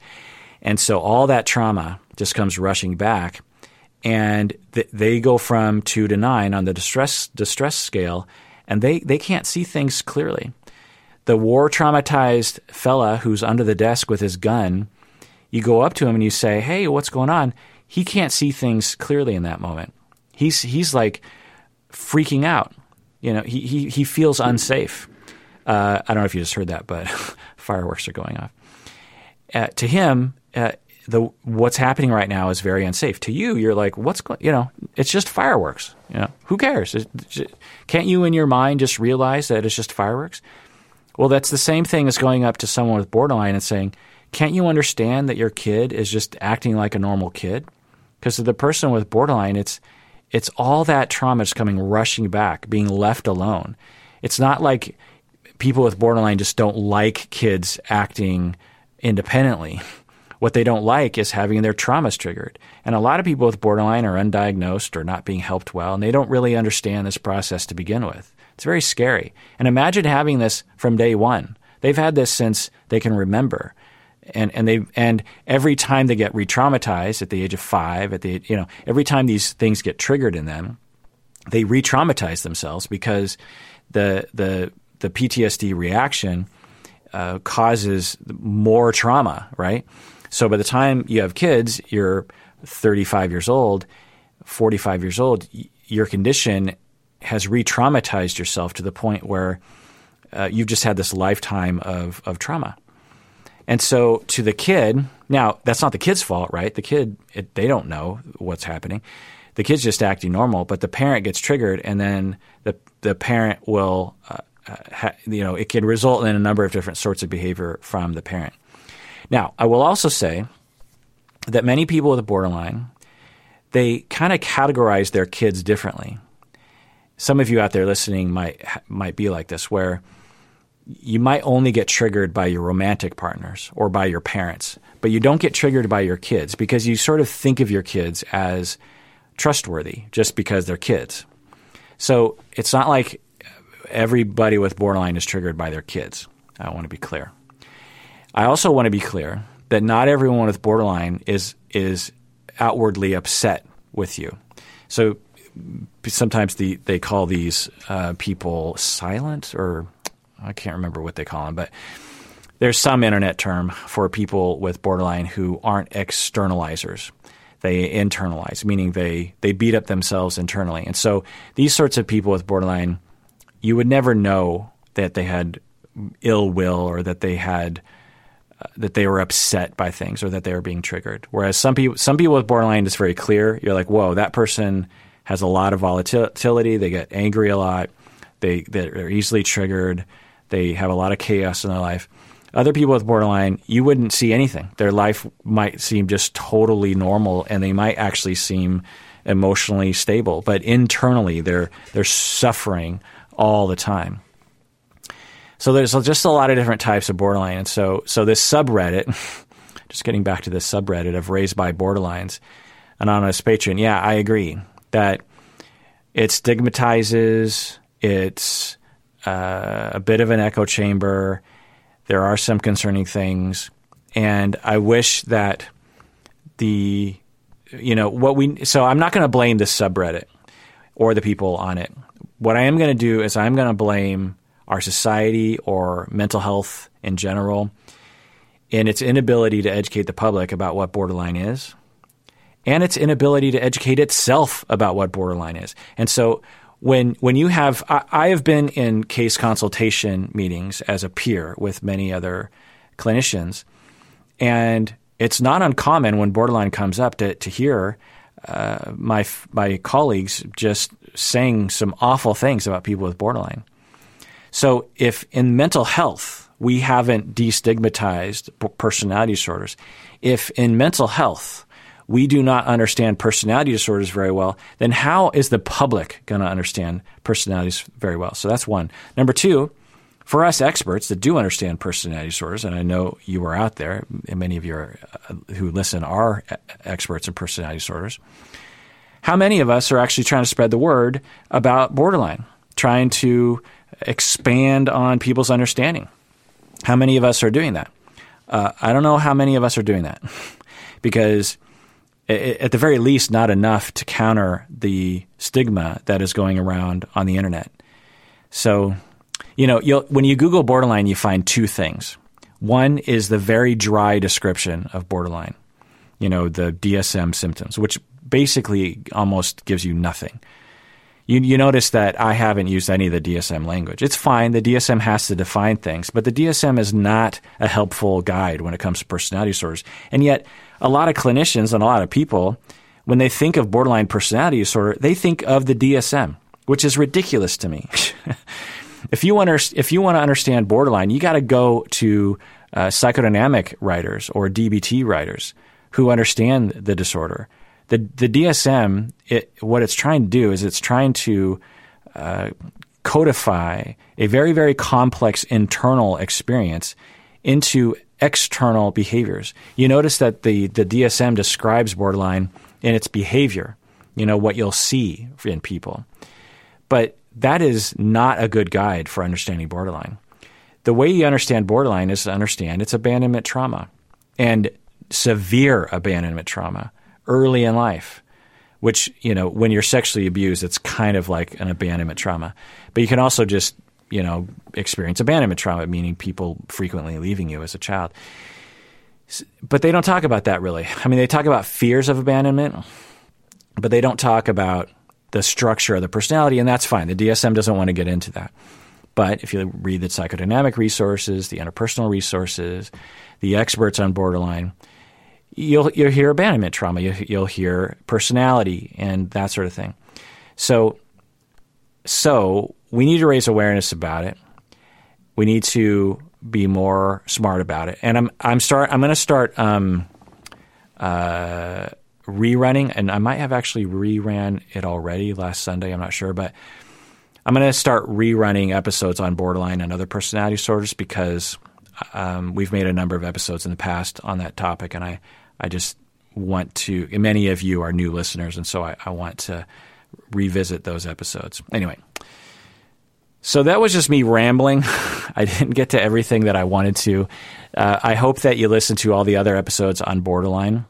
And so all that trauma just comes rushing back and th- they go from 2 to 9 on the distress distress scale and they they can't see things clearly. The war traumatized fella who's under the desk with his gun, you go up to him and you say, "Hey, what's going on?" He can't see things clearly in that moment. He's he's like freaking out. You know, he he he feels unsafe. Uh, I don't know if you just heard that, but fireworks are going off. Uh, to him, uh, the what's happening right now is very unsafe. To you, you're like, what's going? You know, it's just fireworks. You know, who cares? Just, can't you in your mind just realize that it's just fireworks? Well, that's the same thing as going up to someone with borderline and saying, can't you understand that your kid is just acting like a normal kid? Because to the person with borderline, it's it's all that trauma is coming rushing back, being left alone. It's not like people with borderline just don't like kids acting independently. What they don't like is having their traumas triggered. And a lot of people with borderline are undiagnosed or not being helped well, and they don't really understand this process to begin with. It's very scary. And imagine having this from day one. They've had this since they can remember. And, and they and every time they get re-traumatized at the age of five, at the you know every time these things get triggered in them, they re-traumatize themselves because the the the PTSD reaction uh, causes more trauma, right? So by the time you have kids, you're 35 years old, 45 years old, your condition has re traumatized yourself to the point where uh, you've just had this lifetime of, of trauma. And so to the kid, now that's not the kid's fault, right? The kid, it, they don't know what's happening. The kid's just acting normal, but the parent gets triggered, and then the the parent will, uh, ha, you know, it can result in a number of different sorts of behavior from the parent. Now, I will also say that many people with a borderline, they kind of categorize their kids differently. Some of you out there listening might might be like this, where you might only get triggered by your romantic partners or by your parents, but you don't get triggered by your kids because you sort of think of your kids as trustworthy just because they're kids. So it's not like everybody with borderline is triggered by their kids. I want to be clear. I also want to be clear that not everyone with borderline is is outwardly upset with you. So sometimes the, they call these uh, people silent, or I can't remember what they call them, but there's some internet term for people with borderline who aren't externalizers. They internalize, meaning they they beat up themselves internally. And so these sorts of people with borderline, you would never know that they had ill will or that they had uh, that they were upset by things or that they were being triggered. Whereas some people, some people with borderline, it's very clear. You're like, whoa, that person has a lot of volatility. They get angry a lot. They they're easily triggered. They have a lot of chaos in their life. Other people with borderline, you wouldn't see anything. Their life might seem just totally normal, and they might actually seem emotionally stable, but internally they're they're suffering all the time. So there's just a lot of different types of borderline. And so, so this subreddit, just getting back to this subreddit of raised by borderlines, anonymous patron. Yeah, I agree that it stigmatizes. It's uh, a bit of an echo chamber. There are some concerning things, and I wish that the you know what we. So I'm not going to blame this subreddit or the people on it. What I am going to do is I'm going to blame our society or mental health in general in its inability to educate the public about what borderline is and its inability to educate itself about what borderline is. And so when when you have I, I, have been in case consultation meetings as a peer with many other clinicians and it's not uncommon when borderline comes up to, to hear uh, my my colleagues just saying some awful things about people with borderline. So if in mental health we haven't destigmatized personality disorders, if in mental health we do not understand personality disorders very well, then how is the public going to understand personalities very well? So that's one. Number two, for us experts that do understand personality disorders, and I know you are out there, and many of you are, uh, who listen are experts in personality disorders, how many of us are actually trying to spread the word about borderline? trying to expand on people's understanding. How many of us are doing that? Uh, I don't know how many of us are doing that because, at the very least, not enough to counter the stigma that is going around on the internet. So, you know, when you Google borderline, you find two things. One is the very dry description of borderline, you know, the DSM symptoms, which basically almost gives you nothing you, you notice that I haven't used any of the DSM language. It's fine. The DSM has to define things, but the DSM is not a helpful guide when it comes to personality disorders. And yet, a lot of clinicians and a lot of people, when they think of borderline personality disorder, they think of the DSM, which is ridiculous to me. if you want to, if you want to understand borderline, you got to go to uh, psychodynamic writers or DBT writers who understand the disorder the the DSM, it, what it's trying to do is it's trying to uh, codify a very very complex internal experience into external behaviors. You notice that the the DSM describes borderline in its behavior. You know what you'll see in people, but that is not a good guide for understanding borderline. The way you understand borderline is to understand its abandonment trauma and severe abandonment trauma early in life, which, you know, when you're sexually abused, it's kind of like an abandonment trauma. But you can also just, you know, experience abandonment trauma, meaning people frequently leaving you as a child. But they don't talk about that really. I mean, they talk about fears of abandonment, but they don't talk about the structure of the personality, and that's fine. The DSM doesn't want to get into that. But if you read the psychodynamic resources, the interpersonal resources, the experts on borderline, you'll you'll hear abandonment trauma, you, you'll hear personality and that sort of thing. So, so we need to raise awareness about it. We need to be more smart about it. And I'm I'm start I'm going to start um, uh, rerunning, and I might have actually reran it already last Sunday. I'm not sure, but I'm going to start rerunning episodes on borderline and other personality disorders because um, we've made a number of episodes in the past on that topic, and I I just want to. Many of you are new listeners, and so I, I want to revisit those episodes. Anyway, so that was just me rambling. I didn't get to everything that I wanted to. Uh, I hope that you listen to all the other episodes on borderline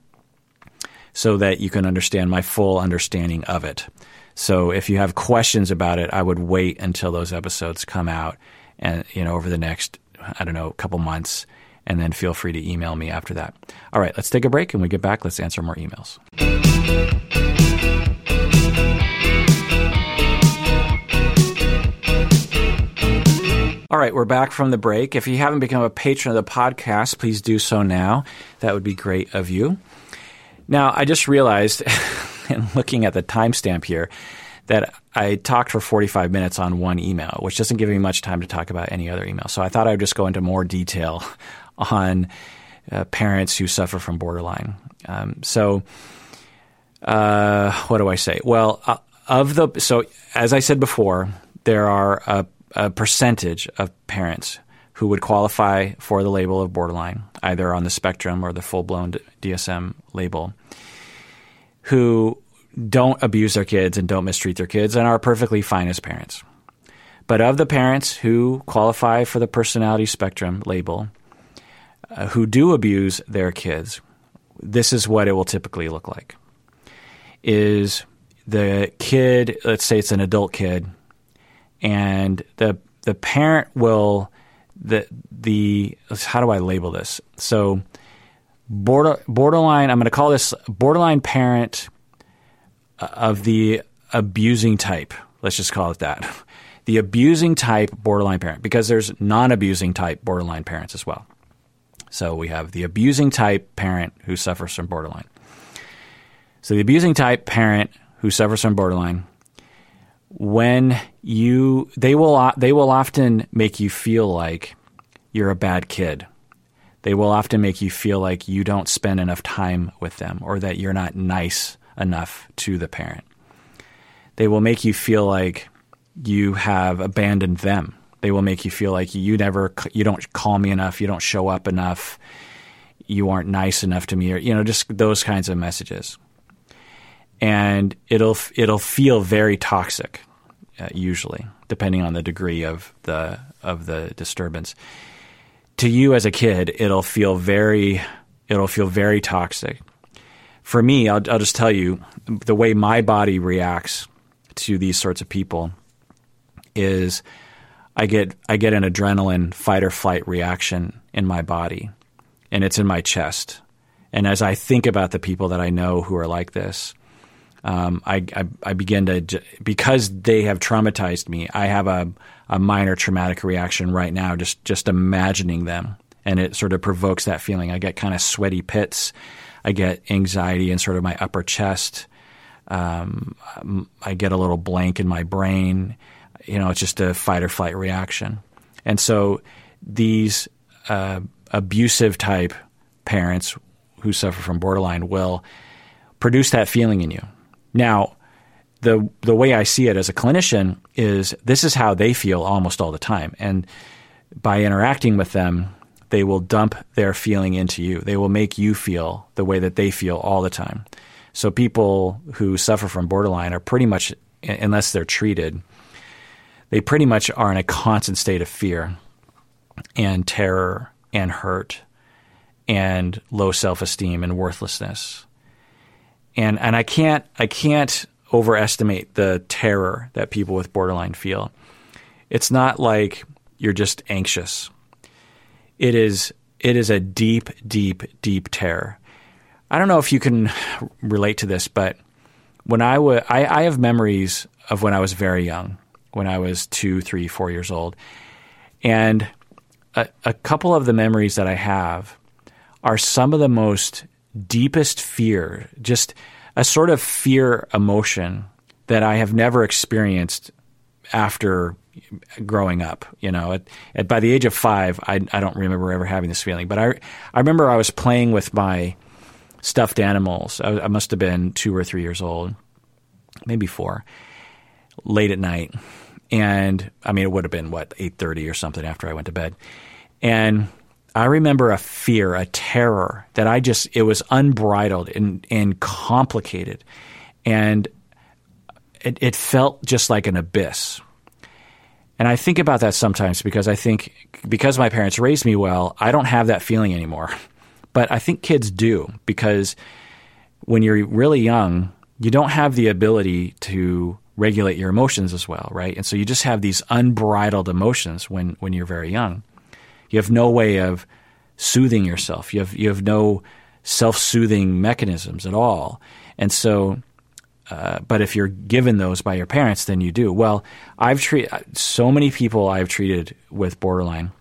so that you can understand my full understanding of it. So if you have questions about it, I would wait until those episodes come out and you know over the next I don't know, couple months and then feel free to email me after that. All right, let's take a break and we get back. Let's answer more emails. All right, we're back from the break. If you haven't become a patron of the podcast, please do so now. That would be great of you. Now, I just realized, in looking at the timestamp here, that I talked for 45 minutes on one email, which doesn't give me much time to talk about any other email. So I thought I would just go into more detail on uh, parents who suffer from borderline. Um, so, uh, what do I say? Well, uh, of the so as I said before, there are a, a percentage of parents who would qualify for the label of borderline, either on the spectrum or the full blown DSM label, who don't abuse their kids and don't mistreat their kids and are perfectly fine as parents. But of the parents who qualify for the personality spectrum label, uh, who do abuse their kids, this is what it will typically look like. Is the kid, let's say it's an adult kid, and the the parent will the the how do I label this? So border, borderline, I'm going to call this borderline parent uh, of the abusing type. Let's just call it that. The abusing type borderline parent, because there's non abusing type borderline parents as well. So we have the abusing type parent who suffers from borderline. So the abusing type parent who suffers from borderline, when you they will they will often make you feel like you're a bad kid. They will often make you feel like you don't spend enough time with them or that you're not nice enough to the parent. They will make you feel like you have abandoned them they will make you feel like you never, you don't call me enough, you don't show up enough, you aren't nice enough to me, or you know, just those kinds of messages. And it'll it'll feel very toxic. uh, usually, depending on the degree of the of the disturbance. To you as a kid, it'll feel very it'll feel very toxic. For me, I'll, I'll just tell you the way my body reacts to these sorts of people is I get I get an adrenaline fight or flight reaction in my body, and it's in my chest. And as I think about the people that I know who are like this, um, I, I, I, begin to because they have traumatized me. I have a, a minor traumatic reaction right now, just just imagining them, and it sort of provokes that feeling. I get kind of sweaty pits. I get anxiety in sort of my upper chest. Um, I get a little blank in my brain. You know, it's just a fight or flight reaction. And so these uh, abusive type parents who suffer from borderline will produce that feeling in you. Now, the the way I see it as a clinician is this is how they feel almost all the time, and by interacting with them, they will dump their feeling into you. They will make you feel the way that they feel all the time. So people who suffer from borderline are pretty much, unless they're treated, they pretty much are in a constant state of fear and terror and hurt and low self-esteem and worthlessness. And and I can't I can't overestimate the terror that people with borderline feel. It's not like you're just anxious. It is it is a deep deep deep terror. I don't know if you can relate to this, but when I was I, I have memories of when I was very young, when I was two, three, four years old, and a, a couple of the memories that I have are some of the most deepest fear, just a sort of fear emotion that I have never experienced after growing up. You know, at, at, by the age of five, I, I don't remember ever having this feeling, but I, I remember I was playing with my stuffed animals. I, I must have been two or three years old, maybe four, late at night. And I mean, it would have been what, 8.30 or something after I went to bed. And I remember a fear, a terror that I just, it was unbridled and, and complicated. And it, it felt just like an abyss. And I think about that sometimes because I think, because my parents raised me well, I don't have that feeling anymore. But I think kids do because when you're really young, you don't have the ability to regulate your emotions as well, right? And so you just have these unbridled emotions when, when you're very young. You have no way of soothing yourself. You have you have no self-soothing mechanisms at all. And so uh, but if you're given those by your parents, then you do. Well, I've treated so many people I've treated with borderline,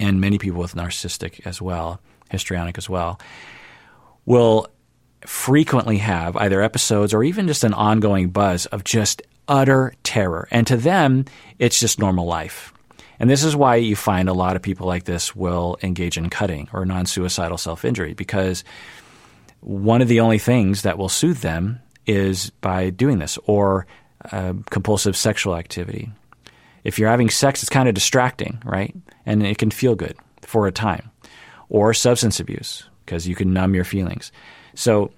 and many people with narcissistic as well, histrionic as well, will frequently have either episodes or even just an ongoing buzz of just utter terror. And to them, it's just normal life. And this is why you find a lot of people like this will engage in cutting or non suicidal self injury because one of the only things that will soothe them is by doing this or uh, compulsive sexual activity. If you're having sex, it's kind of distracting, right? And it can feel good for a time. Or substance abuse because you can numb your feelings. So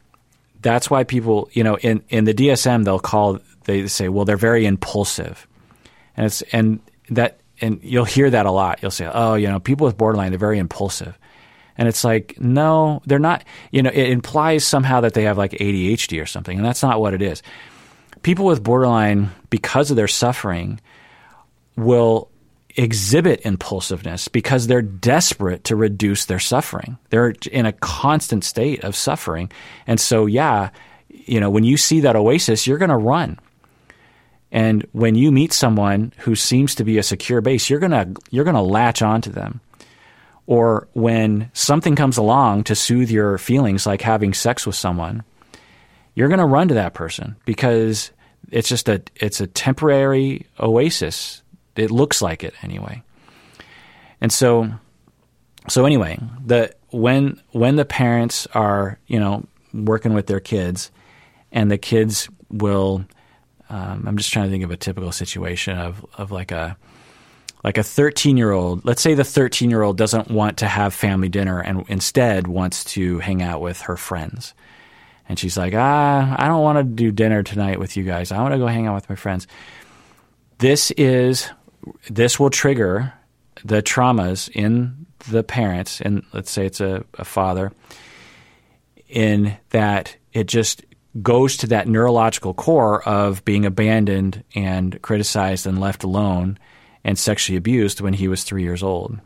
that's why people, you know, in, in the DSM, they'll call, they say, well, they're very impulsive. And it's, and that and you'll hear that a lot. You'll say, "Oh, you know, people with borderline they're very impulsive," and it's like, no, they're not. You know, it implies somehow that they have like ADHD or something, and that's not what it is. People with borderline, because of their suffering, will exhibit impulsiveness because they're desperate to reduce their suffering. They're in a constant state of suffering, and so yeah, you know, when you see that oasis, you're going to run and when you meet someone who seems to be a secure base, you're gonna you're gonna latch onto them. Or when something comes along to soothe your feelings, like having sex with someone, you're gonna run to that person because it's just a it's a temporary oasis. It looks like it anyway. And so so anyway, the when when the parents are, you know, working with their kids and the kids will um, I'm just trying to think of a typical situation of of like a like a 13 year old. Let's say the 13 year old doesn't want to have family dinner and instead wants to hang out with her friends. And she's like, ah, I don't want to do dinner tonight with you guys. I want to go hang out with my friends. this is this will trigger the traumas in the parents, and let's say it's a, a father, in that it just goes to that neurological core of being abandoned and criticized and left alone and sexually abused when he was three years old.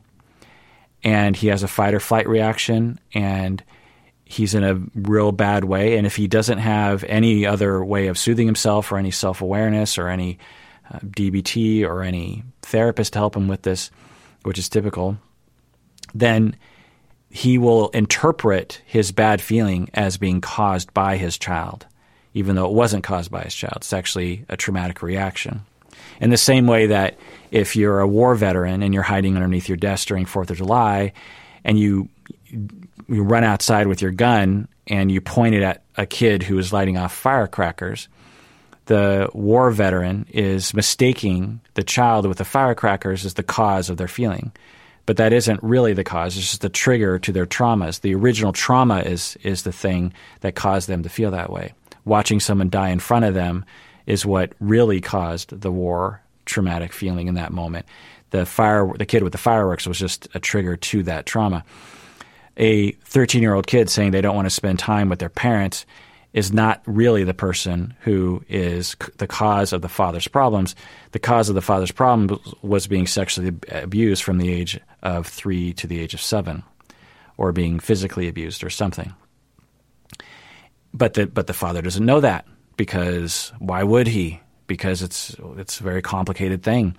And he has a fight or flight reaction, and he's in a real bad way. And if he doesn't have any other way of soothing himself or any self awareness or any DBT or any therapist to help him with this, which is typical, then he will interpret his bad feeling as being caused by his child, even though it wasn't caused by his child. It's actually a traumatic reaction. In the same way that if you're a war veteran and you're hiding underneath your desk during Fourth of July, and you you run outside with your gun and you point it at a kid who is lighting off firecrackers, the war veteran is mistaking the child with the firecrackers as the cause of their feeling but that isn't really the cause. It's just the trigger to their traumas. The original trauma is is the thing that caused them to feel that way. Watching someone die in front of them is what really caused the war traumatic feeling in that moment. The fire, the kid with the fireworks was just a trigger to that trauma. A 13 year old kid saying they don't want to spend time with their parents is not really the person who is the cause of the father's problems. The cause of the father's problem was being sexually abused from the age of three to the age of seven, or being physically abused or something. But the but the father doesn't know that because why would he? Because it's it's a very complicated thing,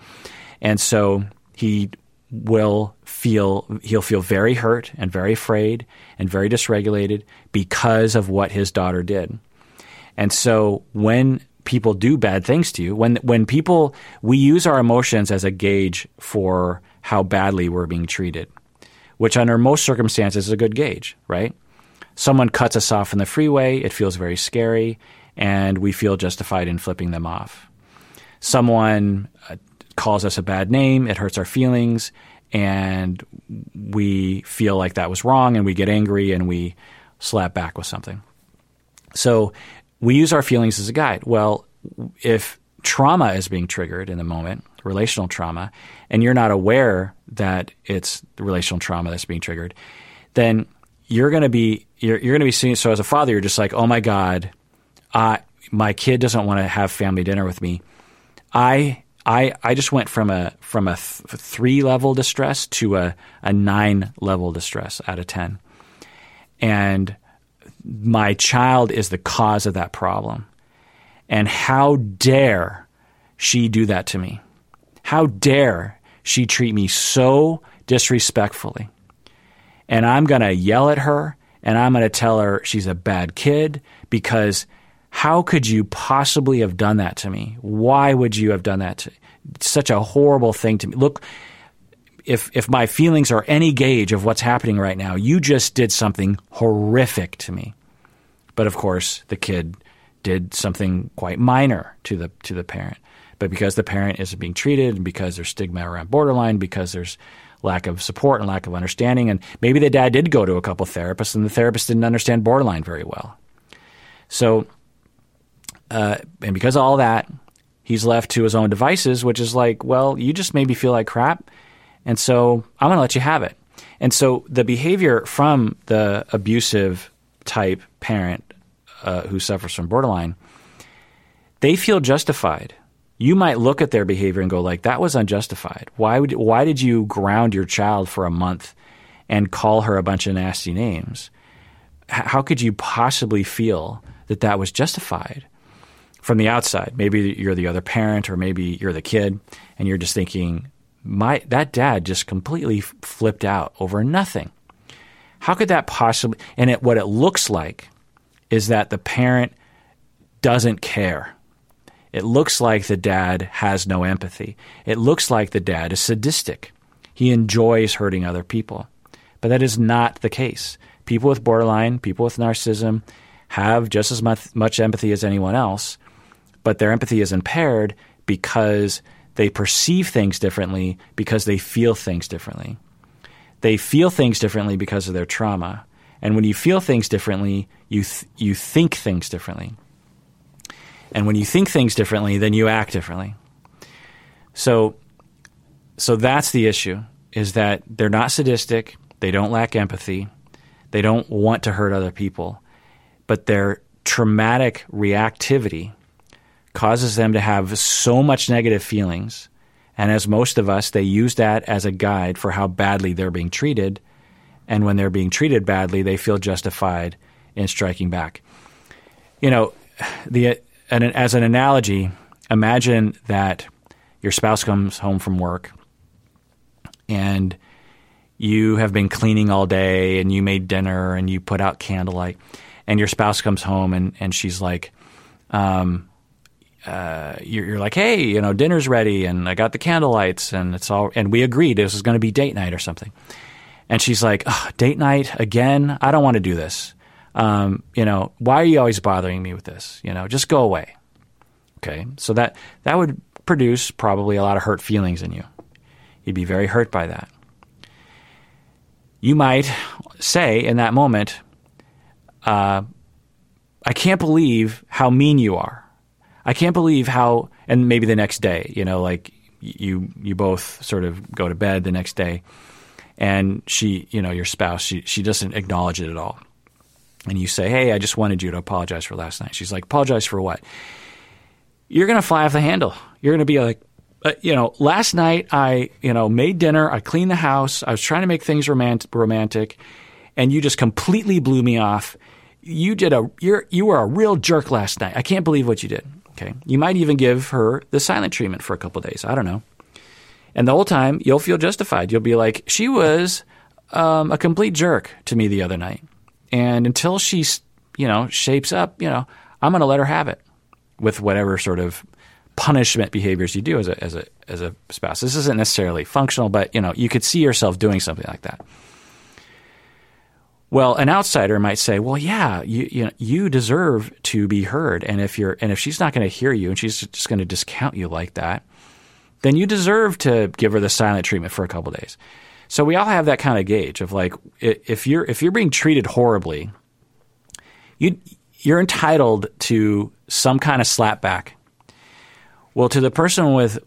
and so he will feel he'll feel very hurt and very afraid and very dysregulated because of what his daughter did. And so when people do bad things to you, when when people we use our emotions as a gauge for how badly we're being treated, which under most circumstances is a good gauge, right? Someone cuts us off in the freeway, it feels very scary, and we feel justified in flipping them off. Someone uh, calls us a bad name, it hurts our feelings, and we feel like that was wrong, and we get angry and we slap back with something. So we use our feelings as a guide. Well, if trauma is being triggered in the moment, relational trauma, and you're not aware that it's relational trauma that's being triggered, then you're going to be you're, you're going to be seeing. So as a father, you're just like, oh my god, uh, my kid doesn't want to have family dinner with me. I I I just went from a from a th- three level distress to a a nine level distress out of ten, and my child is the cause of that problem. And how dare she do that to me? How dare she treat me so disrespectfully? And I'm to yell at her and I'm to tell her she's a bad kid because how could you possibly have done that to me? Why would you have done that to such a horrible thing to me? Look, if if my feelings are any gauge of what's happening right now, you just did something horrific to me. But of course, the kid did something quite minor to the to the parent. But because the parent isn't being treated, and because there's stigma around borderline, because there's lack of support and lack of understanding, and maybe the dad did go to a couple therapists, and the therapist didn't understand borderline very well. So, uh, and because of all that, he's left to his own devices, which is like, well, you just made me feel like crap, and so I'm going to let you have it. And so the behavior from the abusive type parent uh, who suffers from borderline, they feel justified. You might look at their behavior and go like, "That was unjustified. Why would why did you ground your child for a month and call her a bunch of nasty names? H- how could you possibly feel that that was justified?" From the outside, maybe you're the other parent, or maybe you're the kid, and you're just thinking, "My that dad just completely flipped out over nothing." How could that possibly? And it, what it looks like is that the parent doesn't care. It looks like the dad has no empathy. It looks like the dad is sadistic. He enjoys hurting other people. But that is not the case. People with borderline, people with narcissism have just as much, much empathy as anyone else, but their empathy is impaired because they perceive things differently, because they feel things differently. They feel things differently because of their trauma. And when you feel things differently, you, th- you think things differently. And when you think things differently, then you act differently. So, so that's the issue: is that they're not sadistic, they don't lack empathy, they don't want to hurt other people, but their traumatic reactivity causes them to have so much negative feelings. And as most of us, they use that as a guide for how badly they're being treated. And when they're being treated badly, they feel justified in striking back. You know, the and as an analogy, imagine that your spouse comes home from work and you have been cleaning all day and you made dinner and you put out candlelight and your spouse comes home and, and she's like, um, uh, you're, you're, like, hey, you know, dinner's ready and I got the candlelights and it's all, and we agreed this was going to be date night or something. And she's like, oh, date night again? I don't want to do this. Um, you know, why are you always bothering me with this? You know, just go away. Okay. So that, that would produce probably a lot of hurt feelings in you. You'd be very hurt by that. You might say in that moment, uh, I can't believe how mean you are. I can't believe how, and maybe the next day, you know, like you you both sort of go to bed the next day, and she, you know, your spouse, she she doesn't acknowledge it at all, and you say, "Hey, I just wanted you to apologize for last night." She's like, "Apologize for what?" You're gonna fly off the handle. You're gonna be like, uh, you know, last night I, you know, made dinner, I cleaned the house, I was trying to make things romantic, romantic and you just completely blew me off. You did a you're you were a real jerk last night. I can't believe what you did. Okay. You might even give her the silent treatment for a couple days. I don't know. And the whole time you'll feel justified. You'll be like, she was um, a complete jerk to me the other night. And until she's, you know, shapes up, you know, I'm going to let her have it with whatever sort of punishment behaviors you do as a, as a, as a spouse. This isn't necessarily functional, but, you know, you could see yourself doing something like that. Well, an outsider might say, "Well, yeah, you you, know, you deserve to be heard, and if you're and if she's not going to hear you and she's just going to discount you like that, then you deserve to give her the silent treatment for a couple days." So we all have that kind of gauge of like if you're if you're being treated horribly, you you're entitled to some kind of slapback. Well, to the person with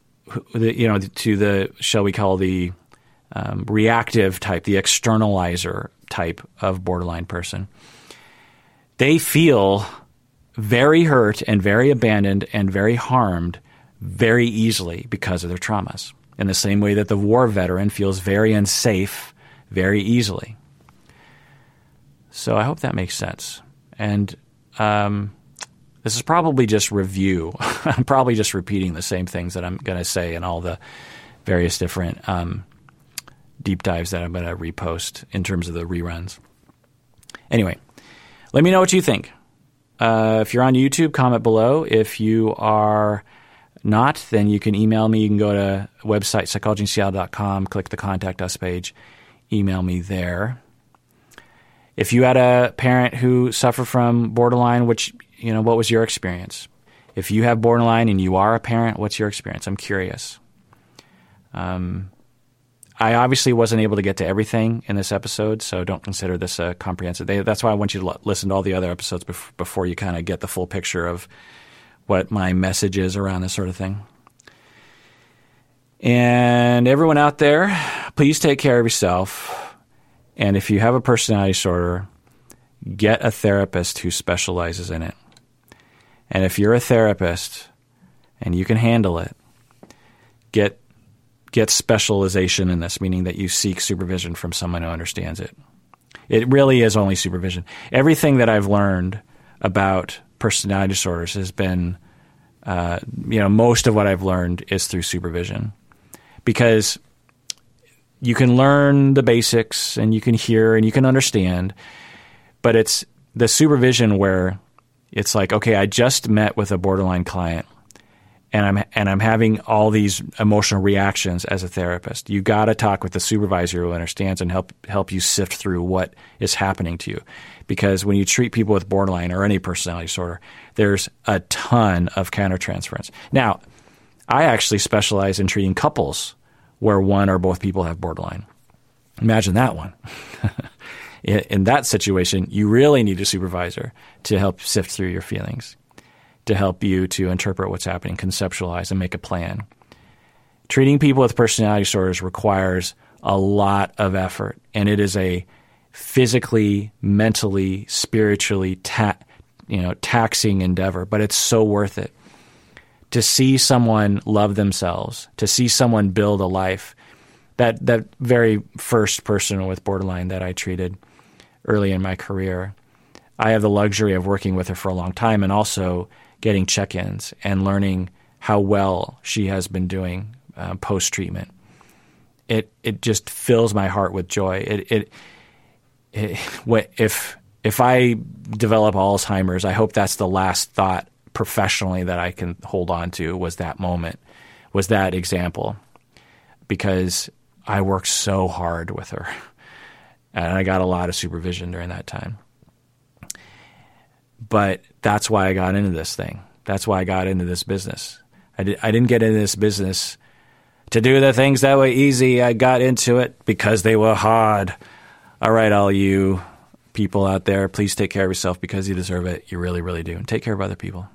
you know to the shall we call the um, reactive type, the externalizer type of borderline person. They feel very hurt and very abandoned and very harmed very easily because of their traumas, in the same way that the war veteran feels very unsafe very easily. So I hope that makes sense. And um, this is probably just review. I'm probably just repeating the same things that I'm going to say in all the various different um, deep dives that I'm going to repost in terms of the reruns. Anyway, let me know what you think. Uh, if you're on YouTube, comment below. If you are not, then you can email me. You can go to website psychologyinseattle.com, click the contact us page, email me there. If you had a parent who suffered from borderline, which you know, what was your experience? If you have borderline and you are a parent, what's your experience? I'm curious. Um, I obviously wasn't able to get to everything in this episode, so don't consider this a comprehensive. That's why I want you to listen to all the other episodes before you kind of get the full picture of what my message is around this sort of thing. And everyone out there, please take care of yourself. And if you have a personality disorder, get a therapist who specializes in it. And if you're a therapist and you can handle it, get get specialization in this, meaning that you seek supervision from someone who understands it. It really is only supervision. Everything that I've learned about personality disorders has been, uh, you know, most of what I've learned is through supervision because you can learn the basics and you can hear and you can understand, but it's the supervision where it's like, okay, I just met with a borderline client and I'm and I'm having all these emotional reactions as a therapist. You got to talk with the supervisor who understands and help help you sift through what is happening to you. Because when you treat people with borderline or any personality disorder, there's a ton of countertransference. Now, I actually specialize in treating couples where one or both people have borderline. Imagine that one. in that situation, you really need a supervisor to help sift through your feelings to help you to interpret what's happening, conceptualize, and make a plan. treating people with personality disorders requires a lot of effort, and it is a physically, mentally, spiritually, ta- you know, taxing endeavor. But it's so worth it to see someone love themselves, to see someone build a life. That that very first person with borderline that I treated early in my career, I have the luxury of working with her for a long time, and also getting check-ins and learning how well she has been doing uh, post treatment. It it just fills my heart with joy. It it, it if if I develop Alzheimer's, I hope that's the last thought professionally that I can hold on to was that moment, was that example, because I worked so hard with her, and I got a lot of supervision during that time. But that's why I got into this thing. That's why I got into this business. I, did, I didn't get into this business to do the things that were easy. I got into it because they were hard. All right, all you people out there, please take care of yourself because you deserve it. You really, really do. And take care of other people.